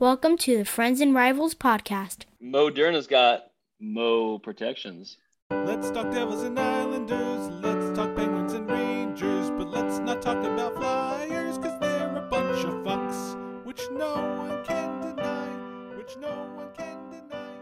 Welcome to the Friends and Rivals podcast. Moderna's got Mo protections. Let's talk Devils and Islanders. Let's talk Penguins and Rangers. But let's not talk about Flyers, cause they're a bunch of fucks. Which no one can deny. Which no one can deny.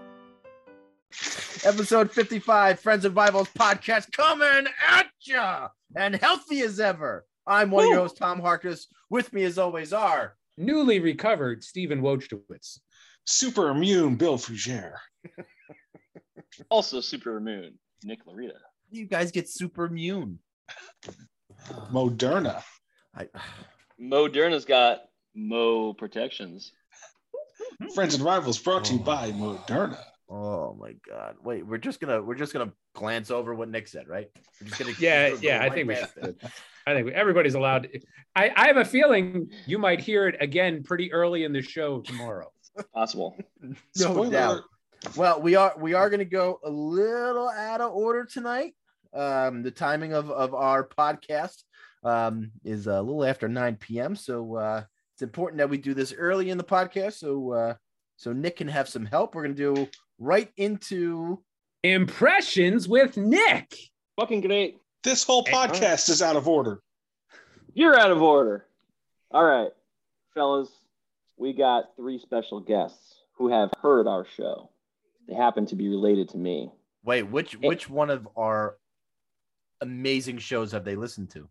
Episode 55, Friends and Rivals podcast coming at ya and healthy as ever. I'm one of your hosts, Tom Harkness. With me, as always, are newly recovered Stephen Wojtowicz. Super immune Bill Fougere. Also Super immune Nick Larita. you guys get super immune. Moderna. I, Moderna's got Mo protections. Friends and Rivals brought to you Oh. by Moderna. oh my god! Wait, we're just gonna we're just gonna glance over what Nick said, right? We're just gonna Yeah, go yeah, I think we should. It. I think everybody's allowed. I, I have a feeling you might hear it again pretty early in the show tomorrow. Possible. No Spoiler doubt. Well, we are we are going to go a little out of order tonight. Um, the timing of of our podcast um, is a little after 9 p.m. So uh, it's important that we do this early in the podcast so uh, so Nick can have some help. We're going to do right into Impressions with Nick. Fucking great. This whole podcast is out of order. You're out of order. All right, fellas, we got three special guests who have heard our show. They happen to be related to me. wait which which one of our amazing shows have they listened to?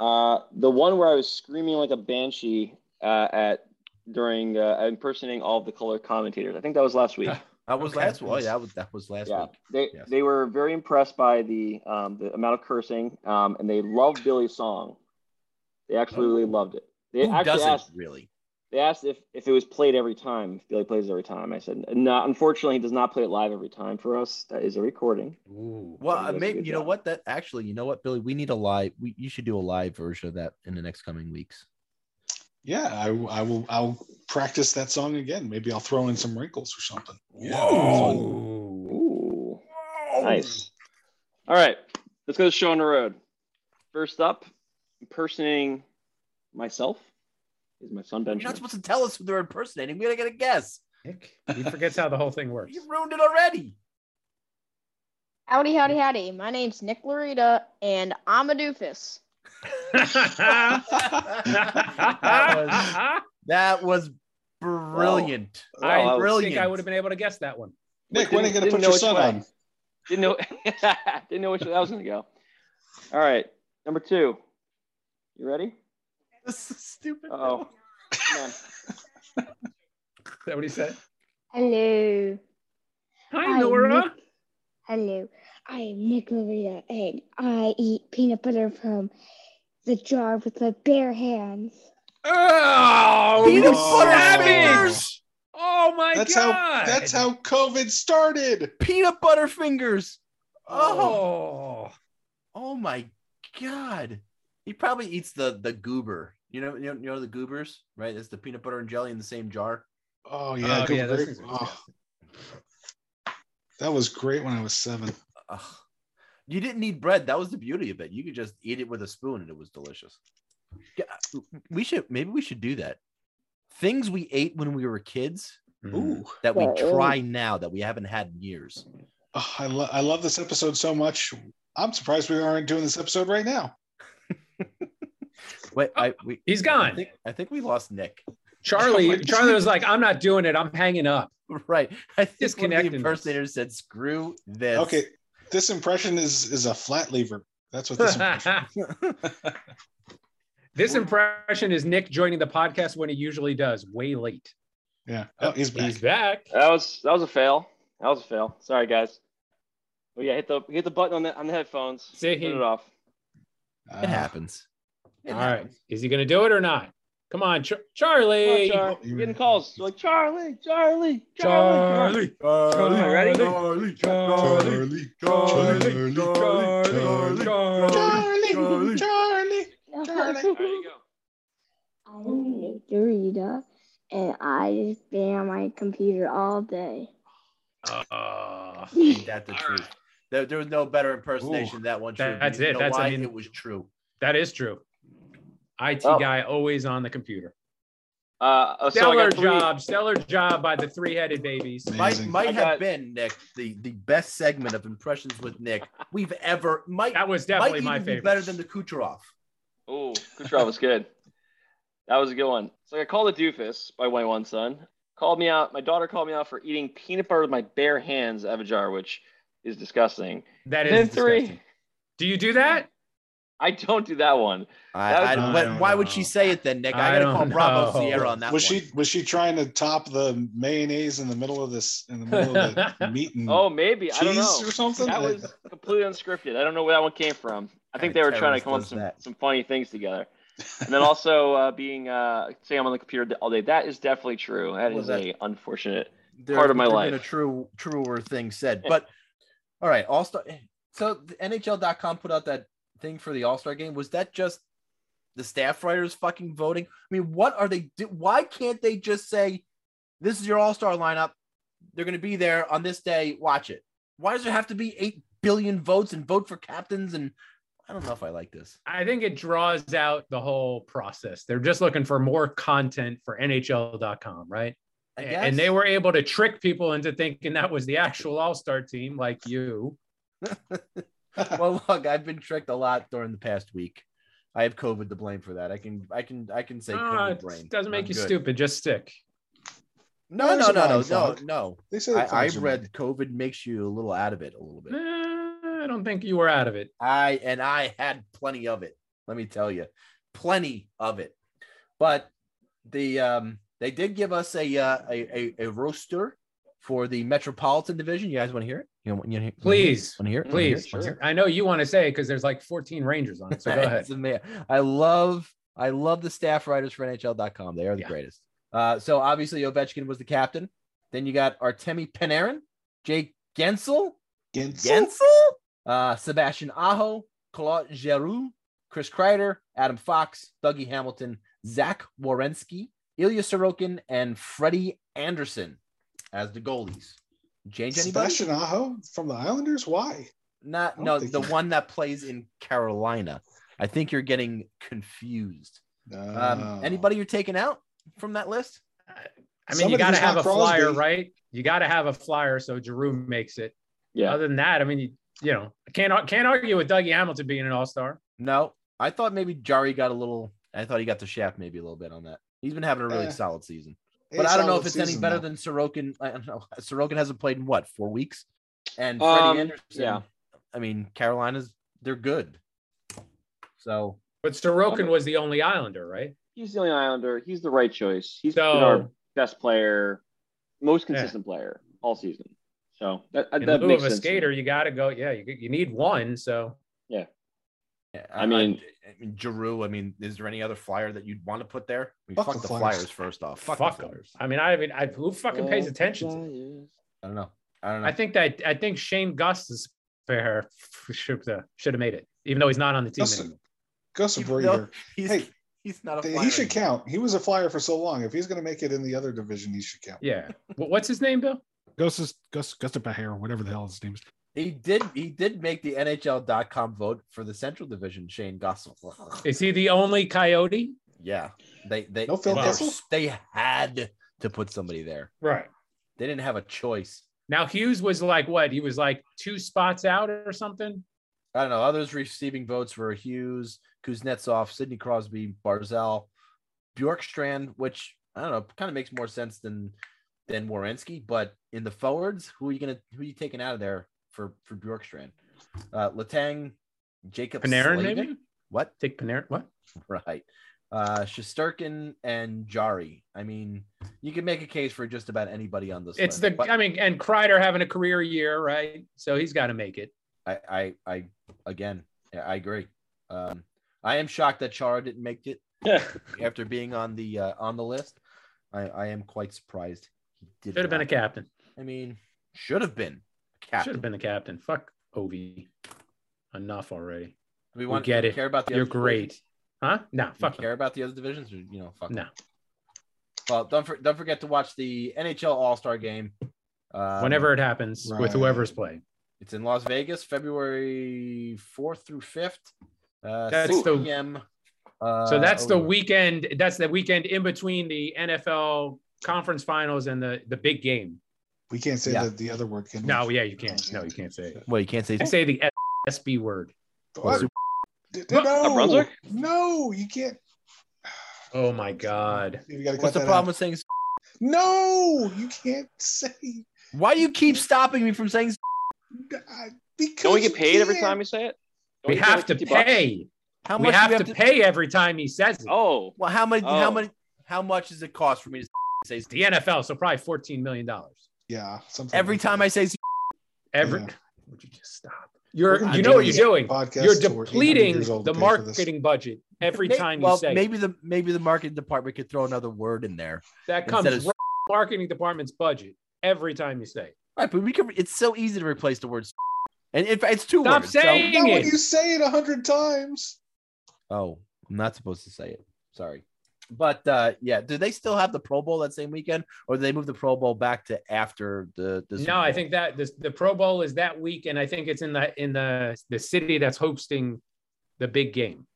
Uh, the one where I was screaming like a banshee uh, at during uh, impersonating all of the color commentators. I think that was last week. That was Okay. last well, that was that was last yeah, week. they Yes. they were very impressed by the um, the amount of cursing, um, and they loved Billy's song. They absolutely loved it. They Who actually doesn't asked really? they asked if, if it was played every time. If Billy plays every time, I said no. Unfortunately, he does not play it live every time for us. That is a recording. Ooh. Well, He uh, does a maybe good you know what? That actually, you know what, Billy, we need a live. We you should do a live version of that in the next coming weeks. Yeah, I, I will. I'll practice that song again. Maybe I'll throw in some wrinkles or something. Ooh. Ooh, nice. All right, let's go to show on the road. First up, impersonating myself is my son Ben. You're not supposed to tell us who they're impersonating. We gotta get a guess. Nick, he forgets how the whole thing works. You ruined it already. Howdy, howdy, howdy. My name's Nick Larita, and I'm a doofus. that was that was brilliant. I Wow, brilliant. think I would have been able to guess that one. Nick, when are you going to put your which son way. on? Didn't know. didn't know which way that was going to go. All right, number two. You ready? This is stupid. Uh-oh. Come. Is that what he said? Hello. Hi, Hi, Nora. Nick. Hello. I am Nick Larita, and I eat peanut butter from the jar with my bare hands. Oh, Peanut butter fingers. Oh my That's god! how. That's how COVID started. Peanut butter fingers. Oh, Oh, oh my god. He probably eats the the goober. You know, you know, you know the goobers, right? It's the peanut butter and jelly in the same jar. Oh yeah, Oh, yeah, those great. things are Oh. That was great when I was seven. Ugh. You didn't need bread. That was the beauty of it. You could just eat it with a spoon, and it was delicious. Yeah, we should maybe we should do that. Things we ate when we were kids mm-hmm. Ooh, that we Yeah, try now that we haven't had in years. oh, I, lo- I love this episode so much. I'm surprised we aren't doing this episode right now. Wait, I we he's I gone. think I think we lost Nick. Charlie, oh Charlie was like, "I'm not doing it. I'm hanging up." Right. I think one of the Disconnecting impersonators said, "Screw this." Okay, this impression is is a flat lever. That's what this impression. Is. This impression is Nick joining the podcast when he usually does, way late. Yeah. Oh, oh, he's back. He's back. That was that was a fail. That was a fail. Sorry, guys. Oh yeah, hit the hit the button on the on the headphones. See, Turn he- it off. It happens. It All right, happens. is he going to do it or not? Come on, Char- Come on, Charlie. Char. You're getting calls. You're like Charlie, Charlie, Charlie. come on." Charlie. All right, ready? Charlie, Charlie. Charlie, Charlie. Charlie. Charlie, Charlie. All right, you go. I'm Nick Larita, and I just been on my computer all day. Uh, Ain't that the truth? There, there was no better impersonation than that one. True. That's You it. know That's- I why? mean- it was true. that is true. IT Oh. guy always on the computer. Uh, so Stellar got three- job, stellar job by the three-headed babies. Might Amazing. might I have been Nick the the best segment of impressions with Nick we've ever. Might That was might definitely even my be favorite. better than the Kucherov. Oh, Kucherov was good. That was a good one. So I called a doofus by my one son. Called me out. My daughter called me out for eating peanut butter with my bare hands out of a jar, which is disgusting. That Then is three. disgusting. Do you do that? I don't do that one. I, That I, was- but I don't why would she say it then, Nick? I, I gotta don't call Bravo know. Sierra on that was one. she was she trying to top the mayonnaise in the middle of this in the middle of the meat and Oh, maybe I don't cheese know. or something? That was completely unscripted. I don't know where that one came from. I think they Kinda were trying to come up with some, that. some funny things together. And then also uh, being uh, saying I'm on the computer all day. That is definitely true. That Well, is that- a unfortunate. part of my life. A true truer thing said, but all right, All Star. Eh, so the NHL.com put out that thing for the All Star game. Was that just the staff writers fucking voting? I mean, what are they? Why can't they just say, "This is your All Star lineup. They're going to be there on this day. Watch it." Why does there have to be eight billion votes and vote for captains? And I don't know if I like this. I think it draws out the whole process. They're just looking for more content for NHL.com, right? I And they were able to trick people into thinking that was the actual All Star team, like you. well, look, I've been tricked a lot during the past week. I have COVID to blame for that. I can, I can, I can say COVID it brain. doesn't make I'm you good. stupid. Just stick. No, no, no, no, no, no. They say I, i've read mind. COVID makes you a little out of it a little Nah, bit. I don't think you were out of it. I and I had plenty of it. Let me tell you, plenty of it. But the um, they did give us a uh, a, a a roster for the Metropolitan Division. You guys want to hear it? You want, you wanna hear- Please, want to hear it? Wanna hear Please. it? Wanna hear? I know you want to say because there's like 14 Rangers on it. So go ahead. It's I love I love the staff writers for NHL.com. They are the Yeah. greatest. Uh, so obviously Ovechkin was the captain. Then you got Artemi Panarin, Jake Guentzel, Guentzel? Guentzel, uh, Sebastian Aho, Claude Giroux, Chris Kreider, Adam Fox, Dougie Hamilton, Zach Werenski, Ilya Sorokin, and Freddie Andersen as the goalies. Change anybody? Sebastian Aho from the Islanders? Why? Not no, the he- one that plays in Carolina. I think you're getting confused. Um, anybody you're taking out from that list? I mean, you got to have not a flyer, right? You got to have a flyer so Giroux makes it. Yeah. Other than that, I mean, you, you know, I can't can't argue with Dougie Hamilton being an All Star. No, I thought maybe Jarry got a little. I thought he got the shaft maybe a little bit on that. He's been having a really Eh. solid season, but I don't know if solid it's any better though. than Sorokin. I don't know. Sorokin hasn't played in what four weeks, and Um, Freddie Andersen. yeah. I mean, Carolina's they're good. So But Sorokin was the only Islander, right? He's the only Islander. He's the right choice. He's So- been our best player, most Yeah. consistent player all season. So that, In that lieu makes of a sense. skater, you got to go. Yeah, you, you need one. So yeah, I mean- I, mean, Giroux. I mean, is there any other flyer that you'd want to put there? I mean, Fuck fuck, the the Flyers. flyers first off. fuck, Fuck, the them. flyers. I mean, I mean, I, who fucking pays attention to? them? I don't know. I don't know. I think that I think Shane Gus is fair should have should have made it, even though he's not on the team Gus, anymore. Gus He's- Breeder. no, he's, Hey, he's not a He should anymore. count. He was a flyer for so long. If he's going to make it in the other division, he should count. Yeah. What's his name, Bill? Gus Gus Gusta Bahar, whatever the hell his name is. He did. He did make the NHL.com vote for the Central Division. Shane Gossel. Is he the only Coyote? Yeah, they they No Phil they, Kessel? they had to put somebody there. Right. They didn't have a choice. Now Hughes was like what? He was like two spots out or something. I don't know. Others receiving votes were Hughes, Kuznetsov, Sidney Crosby, Barzal, Bjorkstrand, which I don't know, kind of makes more sense than than Werenski. But in the forwards, who are you gonna who are you taking out of there for for Bjorkstrand? Uh, Letang, Jacob Panarin, Slavin? maybe. What? Take Panarin. What? Right. Uh Shesterkin and Jarry. I mean, you can make a case for just about anybody on this It's list. the. but I mean, and Kreider having a career year, right? So he's got to make it. I, I I again, yeah, I agree. Um I am shocked that Chara didn't make it after being on the uh, on the list. I, I am quite surprised he did. Should have been a captain. I mean, should have been a captain. Should have been the captain. Fuck Ovi. Enough already. We want get do it. Care about the You're other great. divisions? Huh? No. Do Fuck. care about the other divisions, or you know, fuck. No. them? Well, don't for, don't forget to watch the NHL All Star Game. Um, Whenever it happens with whoever's playing. It's in Las Vegas, February 4th through 5th. Uh, That's 6 the- p.m. Uh, So that's the weekend. That's the weekend in between the NFL conference finals and the the big game. We can't say Yeah. the, the other word. Can we? No, yeah, you can't. No, you can't say it. Well, you can't say. You can say the SB word. What? Super- No, Brunswick? no, you can't. Oh my God. You gotta cut What's the problem out. with saying? No, you can't say. Why do you keep stopping me from saying? I- Because Don't we get paid every time you say it? Don't We have to 50 bucks? pay. How We much do have you to pay every time he says it. Oh, Well, how many? How oh. much? How much does it cost for me to say The NFL, so probably fourteen million dollars Yeah, something every like time that. I say? every. Yeah. Would you just stop? You're, gonna you know what you're doing. You're till we're 800 depleting the to pay for this. marketing budget every May- time you well, say. it. maybe the maybe the marketing department could throw another word in there. that comes of- right from marketing department's budget every time you say. it. Right, but we can. It's so easy to replace the words. and if it's two Stop words. so- saying Not when it. you say it a hundred times. oh, I'm not supposed to say it. Sorry, but uh yeah, do they still have the Pro Bowl that same weekend, or do they move the Pro Bowl back to after the? the No, I think that this, the Pro Bowl is that week, and I think it's in the in the the city that's hosting the big game.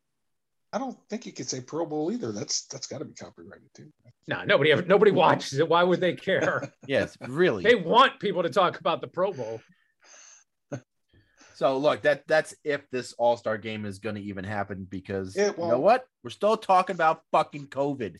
I don't think you could say Pro Bowl either. That's that's got to be copyrighted too. No, nobody ever nobody watches it. Why would they care? yes, really. they want people to talk about the Pro Bowl. So look, that that's if this All Star game is going to even happen because It you know what? We're still talking about fucking COVID,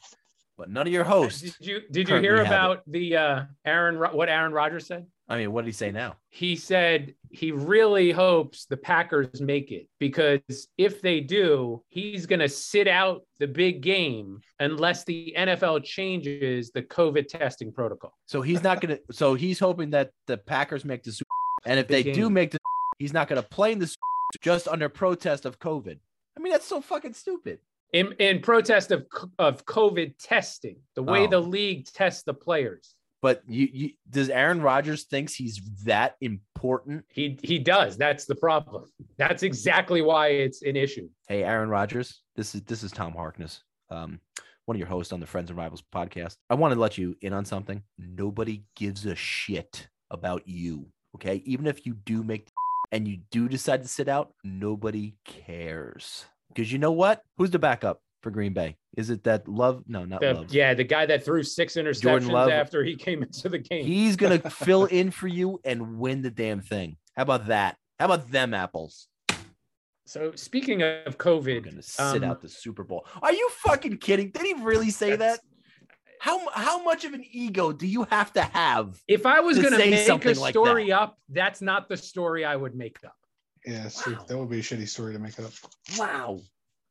but none of your hosts. Did you did you hear about the uh Aaron what Aaron Rodgers said? I mean, what did he say now? He said he really hopes the Packers make it because if they do, he's going to sit out the big game unless the NFL changes the COVID testing protocol. So he's not going to. So he's hoping that the Packers make the Super, and if they Big do make the, he's not going to play in this just under protest of COVID. I mean, that's so fucking stupid. In, in protest of, of COVID testing, the way Oh. the league tests the players. But you, you does Aaron Rodgers thinks he's that important? He he does. That's the problem. That's exactly why it's an issue. Hey, Aaron Rodgers, this is this is Tom Harkness, um, one of your hosts on the Friends and Rivals podcast. I want to let you in on something. Nobody gives a shit about you. Okay, even if you do make and you do decide to sit out, nobody cares because you know what? Who's the backup for Green Bay? Is it that Love? No, not The- Love. yeah, the guy that threw six interceptions after he came into the game. He's gonna fill in for you and win the damn thing. How about that? How about them apples? so speaking of COVID, gonna sit um, out the Super Bowl. Are you fucking kidding? Did he really say that? That's- How how much of an ego do you have to have? If I was to going to say make a something like story up, that's not the story I would make up. Yeah, see, that would be a shitty story to make up. Wow.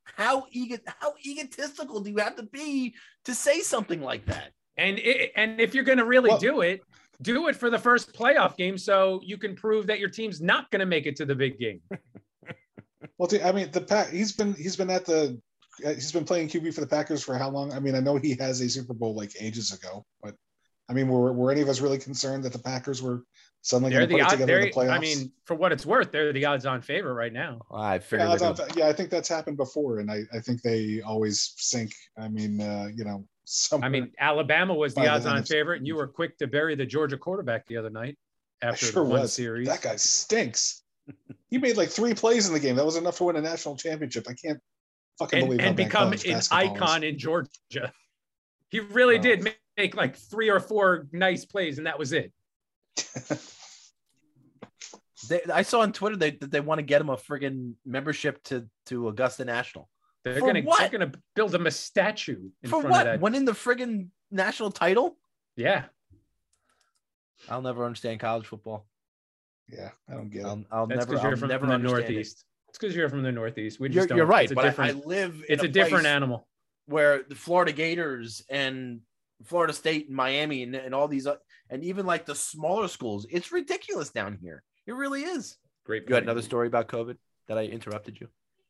How ego how egotistical do you have to be to say something like that? And it, and if you're going to really Well- do it, do it for the first playoff game so you can prove that your team's not going to make it to the big game. Well, I mean, the pack. He's been he's been at the he's been playing QB for the Packers for how long? I mean, I know he has a Super Bowl like ages ago, but I mean, were were any of us really concerned that the Packers were suddenly going to the put it together in the playoffs? I mean, for what it's worth, they're the odds-on favorite right now. I figured yeah, I, yeah, I think that's happened before, and I, I think they always sink. I mean, uh, you know, some. I mean, Alabama was the odds-on favorite, and you were quick to bury the Georgia quarterback the other night after sure one was. series. That guy stinks. he made like three plays in the game. That was enough to win a national championship. I can't fucking and, believe and become an basketball is. icon in Georgia. He really Wow. did make, make like three or four nice plays, and that was it. they, I saw on Twitter they, that they want to get him a friggin' membership to, to Augusta National. They're For gonna what? they're gonna build him a statue in For front what? of that. Winning the friggin' national title? Yeah, I'll never understand college football. Yeah, I don't get it. I'll, I'll that's never, because I'll you're from never the understand it. It's because you're from the Northeast. We just You're, you're right, It's a but I, I live. In it's a, a different animal. where the Florida Gators and Florida State and Miami and, and all these, uh, and even like the smaller schools, it's ridiculous down here. It really is. Great. You had another story about COVID that I interrupted you.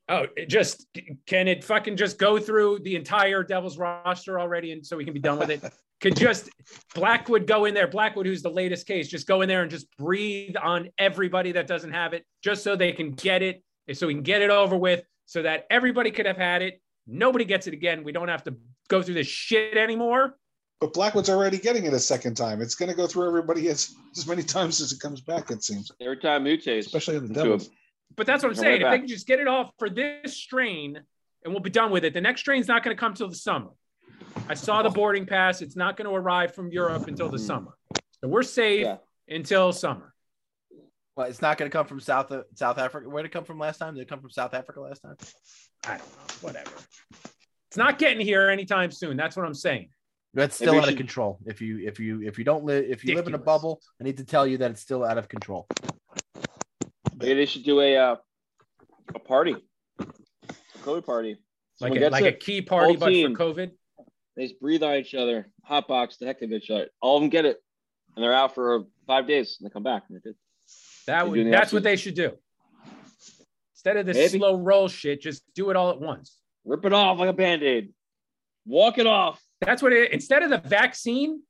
Oh, it just can it fucking just go through the entire Devils roster already, and so we can be done with it. Could just Blackwood go in there? Blackwood, who's the latest case, just go in there and just breathe on everybody that doesn't have it, just so they can get it, so we can get it over with, so that everybody could have had it. Nobody gets it again. We don't have to go through this shit anymore. But Blackwood's already getting it a second time. It's going to go through everybody as, as many times as it comes back, it seems. every time mutates. Especially in the into Devils. But that's what I'm saying. right if they can just get it off for this strain, and we'll be done with it. The next train's not going to come till the summer. I saw the boarding pass. It's not going to arrive from Europe until the hmm. summer. So we're safe Yeah. until summer. Well, it's not going to come from South South Africa. Where did it come from last time? Did it come from South Africa last time? I don't know. Whatever. It's not getting here anytime soon. That's what I'm saying. That's still we out of should- control. If you if you if you don't live if you live in a bubble, I need to tell you that it's still out of control. Maybe they should do a uh, a party, a COVID party. Like a, gets like a key party, Whole but team. for COVID. They just breathe on each other, hot box the heck of each other. All of them get it, and they're out for five days, and they come back. And they're good. That would, do the that's what they should do. Instead of this Maybe. slow roll shit, just do it all at once. Rip it off like a band aid. Walk it off. That's what it instead of the vaccine,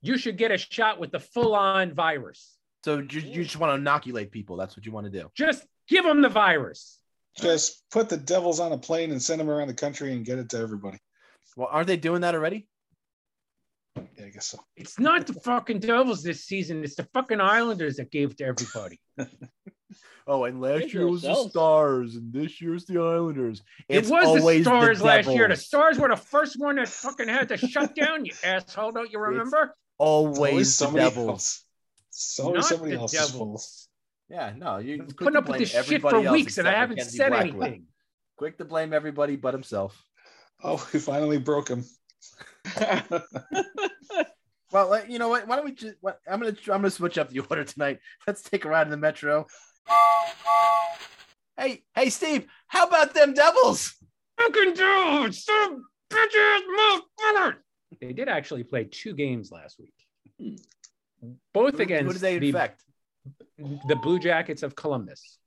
you should get a shot with the full-on virus. So you, you just want to inoculate people. That's what you want to do. Just give them the virus. Just put the devils on a plane and send them around the country and get it to everybody. Well, aren't they doing that already? Yeah, I guess so. It's not the fucking Devils this season. It's the fucking Islanders that gave it to everybody. Oh, and last Think year was the. Stars, and this year's the Islanders. It It's was the always Stars last year. The Stars were the first one that fucking had to shut down, you asshole. Don't you remember? Always Always the somebody Devils. else. It's always Not somebody the else's fault. Devils. Yeah, no, you I've been putting up with this shit for weeks and I haven't Mackenzie said Blackwood. anything. Quick to blame everybody but himself. Oh, we finally broke him. Well, you know what? Why don't we just? What, I'm gonna I'm gonna switch up the order tonight. Let's take a ride in the metro. Hey, hey, Steve, how about them Devils? Fucking dude, some bitches, motherfucker. They did actually play two games last week, hmm. both Who, against who did they the, infect? the Blue Jackets of Columbus,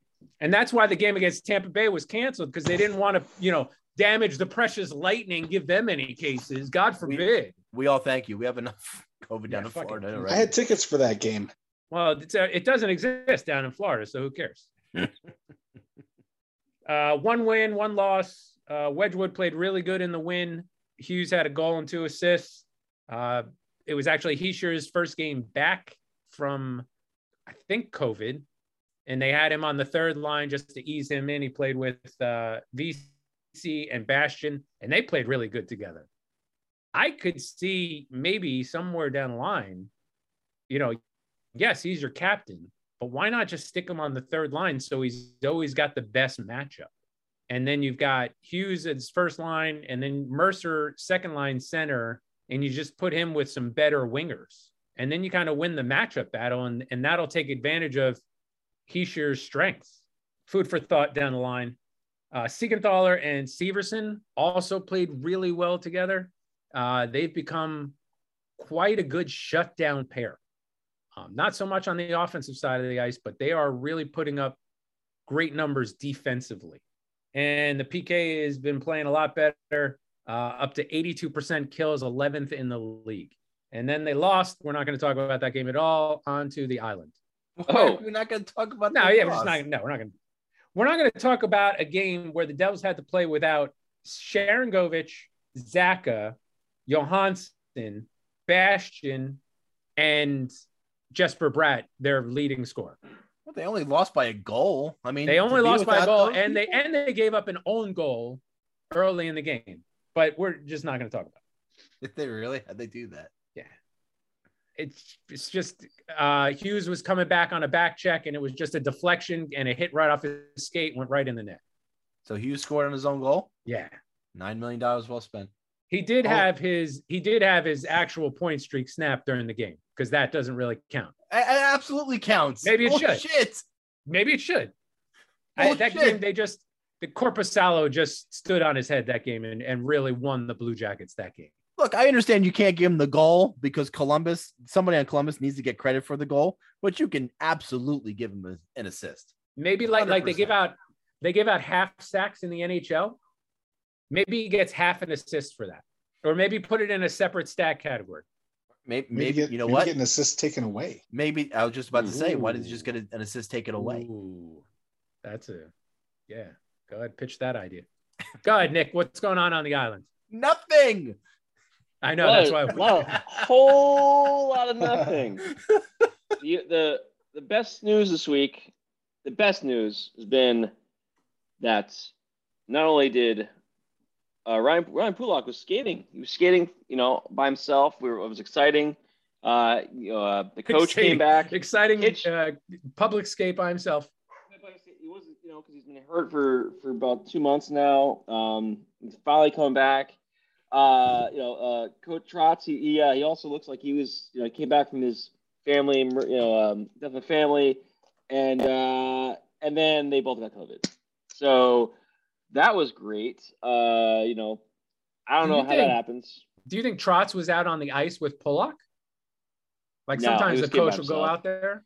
and that's why the game against Tampa Bay was canceled because they didn't want to, you know, damage the precious Lightning, give them any cases. God forbid. We all thank you. We have enough COVID down Yeah, in fuck it. Florida I had tickets for that game. Well, it's, uh, it doesn't exist down in Florida, so who cares? uh, one win, one loss. Uh, Wedgewood played really good in the win. Hughes had a goal and two assists. Uh, it was actually Hischier's first game back from, I think, COVID, and they had him on the third line just to ease him in. He played with uh, VC and Bastian, and they played really good together. I could see maybe somewhere down the line, you know, yes, he's your captain, but why not just stick him on the third line so he's always got the best matchup? And then you've got Hughes as first line, and then Mercer second line center, and you just put him with some better wingers. And then you kind of win the matchup battle, and, and that'll take advantage of Hischier's strengths. Food for thought down the line. Uh, Siegenthaler and Severson also played really well together. Uh, they've become quite a good shutdown pair. Um, not so much on the offensive side of the ice, but they are really putting up great numbers defensively. And the PK has been playing a lot better, uh, up to 82% kills, 11th in the league. And then they lost. We're not going to talk about that game at all. On to the island. Oh. we're not going to talk about. No, the yeah, we're just not. No, we're not going to. We're not going to talk about a game where the Devils had to play without Sharon Govich, Zacha, Johansson, Bastian, and Jesper Bratt, their leading scorer. Well, they only lost by a goal. I mean, They only lost by a goal, and they and they gave up an own goal early in the game. But we're just not going to talk about. It. Did they really? How'd they do that? Yeah, it's it's just uh, Hughes was coming back on a back check, and it was just a deflection, and it hit right off his skate, went right in the net. So Hughes scored on his own goal. Yeah. Nine million dollars well spent. He did Oh. have his he did have his actual point streak snap during the game because that doesn't really count. It, absolutely counts. Maybe it should. Shit. Maybe it should. I, that game they just the Korpisalo just stood on his head that game and, and really won the Blue Jackets that game. Look, I understand you can't give him the goal because Columbus, somebody on Columbus needs to get credit for the goal, but you can absolutely give him a- an assist. Maybe like like they give out they give out half sacks in the NHL. Maybe he gets half an assist for that, or maybe put it in a separate stat category. Maybe, Maybe, maybe get, you know maybe what? Get an assist taken away. Maybe I was just about to say, why did you just Ooh. get an assist taken away? Ooh, that's a yeah. Go ahead, pitch that idea. Go ahead, Nick. What's going on on the island? Nothing. I know that's why. Lot- whole lot of nothing. the, the the best news this week, the best news has been that not only did uh, Ryan Ryan Pulock was skating. He was skating, you know, by himself. We were, it was exciting. Uh, you know, uh, the coach Exciting- came back. Exciting Hitch- uh, public skate by himself. He wasn't, you know, because he's been hurt for for about two months now. Um, he's finally coming back. Uh, you know, uh, Coach Trotz, he, he, uh, he also looks like he was, you know, came back from his family, you know, um, death of family, and uh, and then they both got COVID. So that was great. Uh, you know, I don't Do know how think- that happens. Do you think Trotz was out on the ice with Pulock? Like No, sometimes the coach will go out there.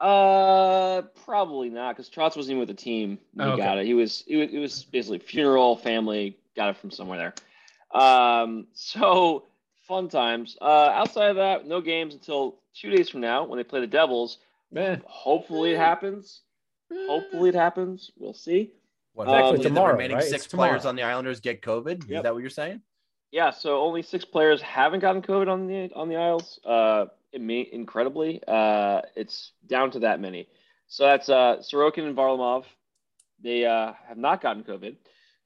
Uh, probably not, because Trotz wasn't even with the team. When Oh, he okay. got it. He was. It was. It was basically funeral family. Got it from somewhere there. Um. So fun times. Uh. Outside of that, no games until two days from now when they play the Devils. Man. Hopefully it happens. Hopefully it happens. We'll see. What, Um, tomorrow, the remaining right? six It's tomorrow. players on the Islanders get COVID. Is that what you're saying? Yeah. So only six players haven't gotten COVID on the on the Isles. Uh. It may, incredibly. Uh. It's down to that many. So that's uh Sorokin and Varlamov. They uh, have not gotten COVID.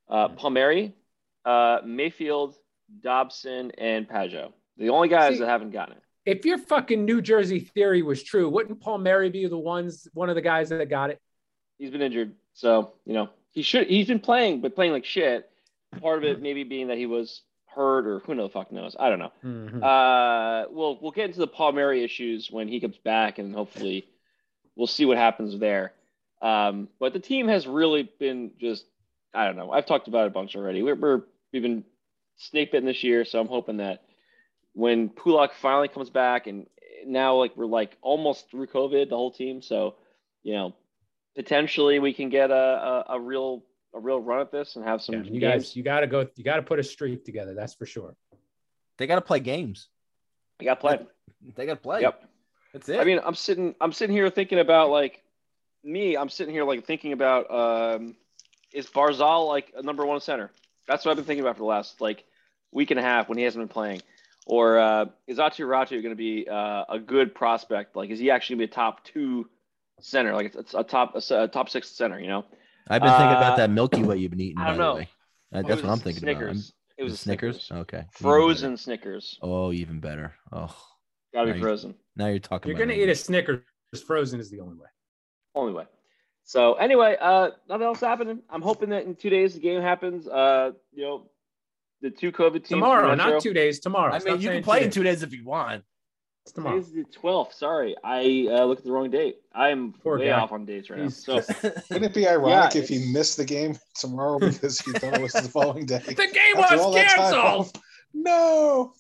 Uh, Palmieri, uh, Mayfield, Dobson, and Pageau. The only guys See- that haven't gotten it. if your fucking New Jersey theory was true, wouldn't Palmieri be the ones one of the guys that got it? He's been injured, so you know he should. He's been playing, but playing like shit. Part of it maybe being that he was hurt, or who the fuck knows. I don't know. Mhm. Uh, we'll we'll get into the Palmieri issues when he comes back, and hopefully we'll see what happens there. Um, but the team has really been just I don't know. I've talked about it a bunch already. We're, we're we've been snake bitten this year, so I'm hoping that when Pulock finally comes back, and now like we're like almost through COVID, the whole team. So you know, potentially we can get a a, a real a real run at this and have some Yeah, you games. guys, you got to go. You got to put a streak together. That's for sure. They got to play games. I got to play. They got to play. Yep. That's it. I mean, I'm sitting, I'm sitting here thinking about like me. I'm sitting here like thinking about um, is Barzal like a number one center? That's what I've been thinking about for the last like week and a half when he hasn't been playing. Or uh, is Aatu Räty going to be uh, a good prospect? Like, is he actually going to be a top two center? Like, it's a top a, top six center. You know? I've been thinking uh, about that Milky Way you've been eating. I don't the know. way. Uh, that's was what I'm thinking Snickers. about. It was a Snickers. Snickers. Okay. Frozen. Snickers. Oh, even better. Oh, Gotta be Nice. frozen. now you're talking. You're gonna eat a language. Snickers. Frozen is the only way. Only way. So anyway, uh, nothing else happening. I'm hoping that in two days the game happens. Uh, you know, the two COVID teams. Tomorrow, Metro- not two days. Tomorrow. I Stop mean, you can saying play in two days if you want. It's tomorrow. Today's the 12th. Sorry, I uh, looked at the wrong date. I'm Poor way guy. off on dates right now. So Wouldn't it be ironic Yeah, if he it's- missed the game tomorrow because he thought it was the following day? The game After was all time canceled. off. No.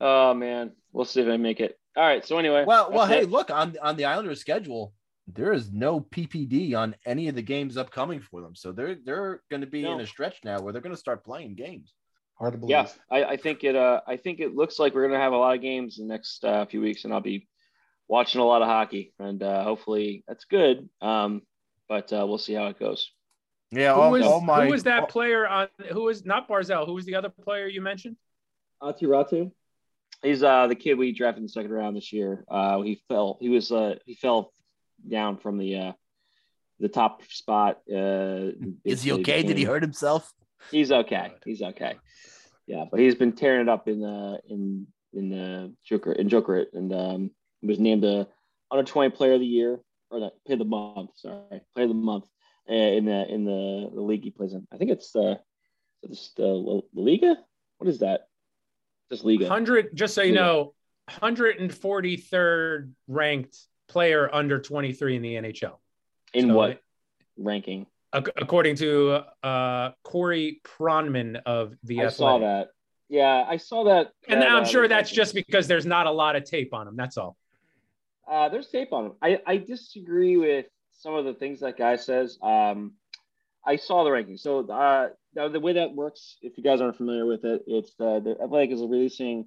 Oh man, we'll see if I make it. All right. So anyway, Well, well, that's hey, it. look on on the Islanders' schedule. There is no PPD on any of the games upcoming for them, so they're they're going to be in a stretch now where they're going to start playing games. Hard to believe. yeah, I, I think it. Uh, I think it looks like we're gonna have a lot of games in the next uh, few weeks, and I'll be watching a lot of hockey, and uh, hopefully that's good. Um, but uh, we'll see how it goes. Yeah, Who was, all my who was that all- player on? Who was not Barzal? Who was the other player you mentioned? Aatu Räty. He's uh the kid we drafted in the second round this year. Uh, he fell. He was uh he fell down from the uh the top spot. Uh, is he basically okay? Did he hurt himself? He's okay. He's okay. Yeah, but he's been tearing it up in the in in the Joker in Joker and um he was named a under twenty player of the year or the play of the month. Sorry, player of the month uh, in the in the the league he plays in. I think it's the it's the La Liga. What is that? Just Liga. Hundred. Just so you Yeah. know, hundred and forty third ranked player under twenty three in the NHL. In So what ranking? According to uh, Corey Pronman of the I saw that. Yeah, I saw that. And that, I'm uh, sure that's just because there's not a lot of tape on him. That's all. Uh, there's tape on him. I, I disagree with some of the things that guy says. Um, I saw the ranking. So uh, now the way that works, if you guys aren't familiar with it, it's uh, the Athletic is releasing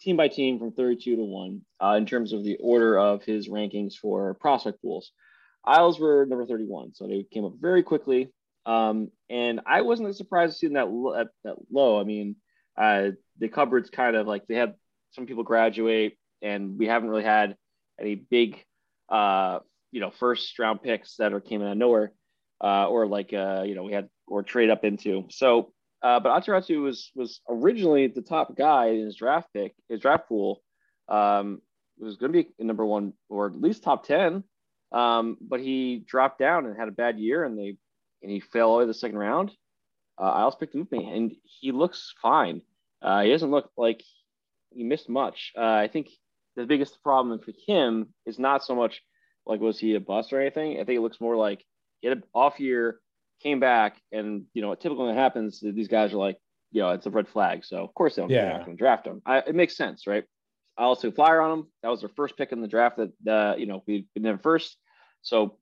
team by team from 32 to one uh, in terms of the order of his rankings for prospect pools. Isles were number 31, so they came up very quickly. Um, and I wasn't surprised to see them that, that low. I mean, uh, the cupboard's kind of like they had some people graduate, and we haven't really had any big, uh, you know, first round picks that are came out of nowhere, uh, or like, uh, you know, we had or trade up into. So Uh, but Aatu Räty was was originally the top guy in his draft pick, his draft pool. Um, was going to be number one or at least top ten. Um, but he dropped down and had a bad year, and they and he fell away the second round. Uh, I also picked him and he looks fine. Uh, he doesn't look like he missed much. Uh, I think the biggest problem for him is not so much like was he a bust or anything. I think it looks more like he had an off year, came back, and you know, typically when it happens, these guys are like, you know, it's a red flag. So of course they don't, Yeah. they're not going to draft him. I, it makes sense, right? I also flyer on him. That was their first pick in the draft that uh, you know we we did first. So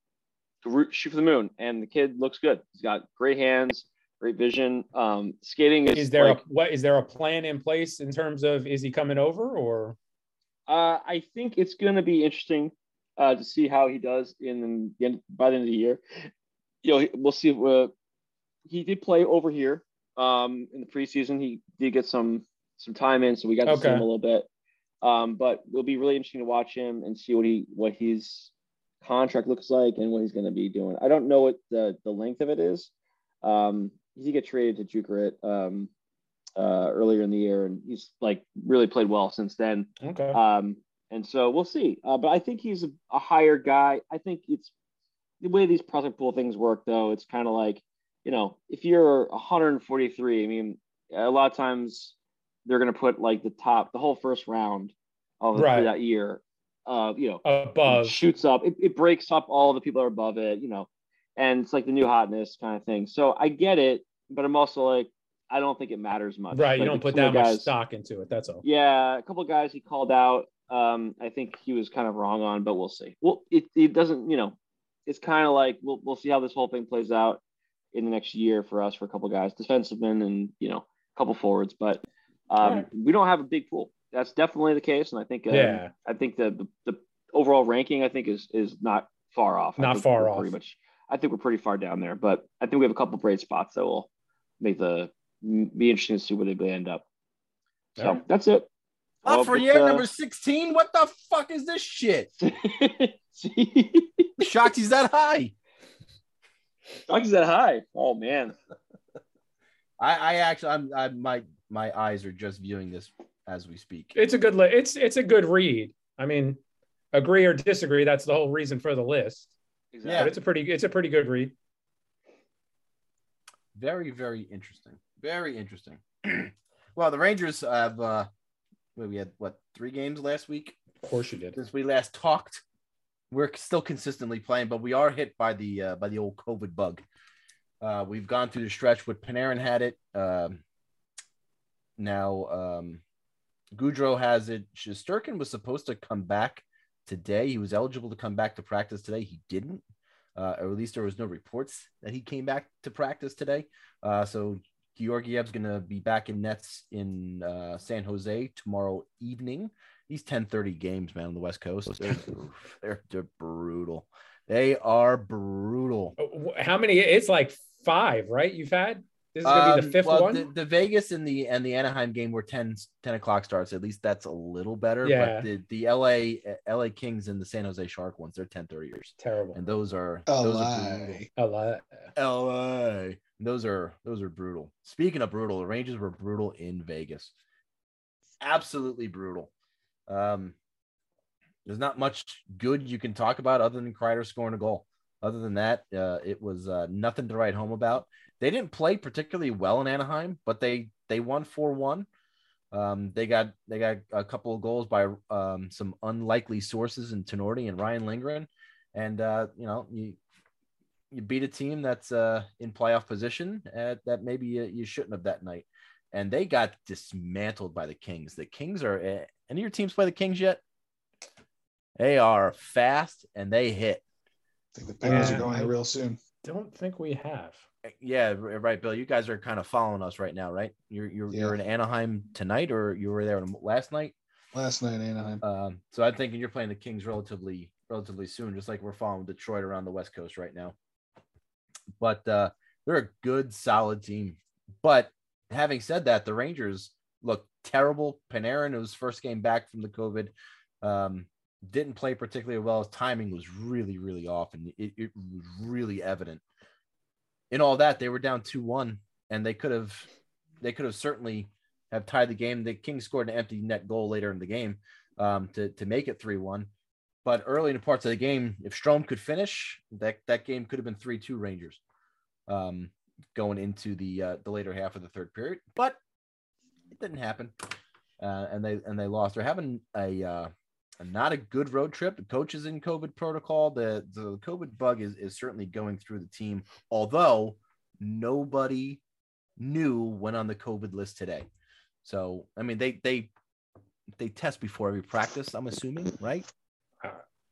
root- shoot for the moon, and the kid looks good. He's got great hands, great vision. Um, skating is, Is there like, a what is there a plan in place in terms of is he coming over or Uh, I think it's going to be interesting uh, to see how he does in the end by the end of the year. You know, we'll see. Uh, he did play over here um, in the preseason. He did get some some time in, so we got to see him a little bit. Um, but it'll be really interesting to watch him and see what he what his contract looks like and what he's going to be doing. I don't know what the the length of it is. Um, he did get traded to Jukurit um, uh, earlier in the year, and he's like really played well since then. okay? Um, and so we'll see. Uh, but I think he's a, a higher guy. I think it's the way these prospect pool things work, though. It's kind of like, you know, if you're 143, I mean, a lot of times they're going to put like the top, the whole first round of Right. that year, uh, you know, Above. shoots up. It, it breaks up all the people that are above it, you know, and it's like the new hotness kind of thing. So I get it, but I'm also like, I don't think it matters much. Right, you don't put that the much stock into it. That's all. yeah, a couple of guys he called out. Um, I think he was kind of wrong on, but we'll see. Well, it, it doesn't, you know, it's kind of like we'll we'll see how this whole thing plays out in the next year for us for a couple guys, defensemen and you know, a couple forwards. But um, Alright. we don't have a big pool. That's definitely the case, and I think um, Yeah. I think the, the the overall ranking I think is is not far off. Not far off. Pretty much, I think we're pretty far down there, but I think we have a couple bright spots that will make the be interesting to see where they end up. So Alright. that's it. Up for but, year uh, number 16. What the fuck is this shit? See, Shocked he's that high. Shocked he's that high. Oh man, I, I actually, I'm, I, my, my eyes are just viewing this as we speak. It's a good li- it's it's a good read. I mean, agree or disagree, that's the whole reason for the list. exactly. But it's a pretty it's a pretty good read. Very, very interesting. Very interesting. well, the Rangers have, uh, we had what three games last week Of course you did. since we last talked. We're still consistently playing, but we are hit by the uh, by the old COVID bug. Uh, we've gone through the stretch with Panarin had it. Um, now um, Goodrow has it. Sturkin was supposed to come back today. He was eligible to come back to practice today. He didn't, uh, or at least there was no reports that he came back to practice today. Uh, so Georgiev's going to be back in nets in uh, San Jose tomorrow evening. These 10:30 games, man, on the West Coast, they're, they're, they're brutal. They are brutal. Uh, How many? It's like five, right? You've had this is gonna be the Um, fifth well, one. The, the Vegas and the and the Anaheim game were 10, 10 o'clock starts. At least that's a little better. Yeah. But the, the LA LA Kings and the San Jose Shark ones, they're 10 30 years. Terrible. And those are A those are brutal. lie. A lot. LA. Those are those are brutal. Speaking of brutal, the Rangers were brutal in Vegas. Absolutely brutal. Um, there's not much good you can talk about other than Kreider scoring a goal. Other than that, uh, it was uh, nothing to write home about. They didn't play particularly well in Anaheim, but they they won four one. Um, they got they got a couple of goals by um, some unlikely sources in Tenorti and Ryan Lindgren, and uh, you know you you beat a team that's uh, in playoff position uh, that maybe you, you shouldn't have that night. And they got dismantled by the Kings. The Kings are uh, any of your teams play the Kings yet? They are fast and they hit. I think the Penguins Yeah. are going there real soon. Don't think we have. Yeah, right, Bill. You guys are kind of following us right now, right? You're you're, you're in Anaheim tonight, or you were there last night. Last night, Anaheim. Um, so I'm thinking you're playing the Kings relatively relatively soon, just like we're following Detroit around the West Coast right now. But uh, they're a good, solid team. But having said that, the Rangers look terrible. Panarin, whose first game back from the COVID, um, didn't play particularly well. His timing was really, really off, and it, it was really evident. In all that, they were down two one, and they could have they could have certainly have tied the game. The Kings scored an empty net goal later in the game um, to to make it three one. But early in the parts of the game, if Strome could finish, that that game could have been three two Rangers, um, going into the uh, the later half of the third period. But it didn't happen, uh, and they and they lost. They're having a uh, not a good road trip. The coach is in COVID protocol. The the COVID bug is is certainly going through the team. Although nobody new went on the COVID list today. So I mean they they they test before every practice. I'm assuming, right?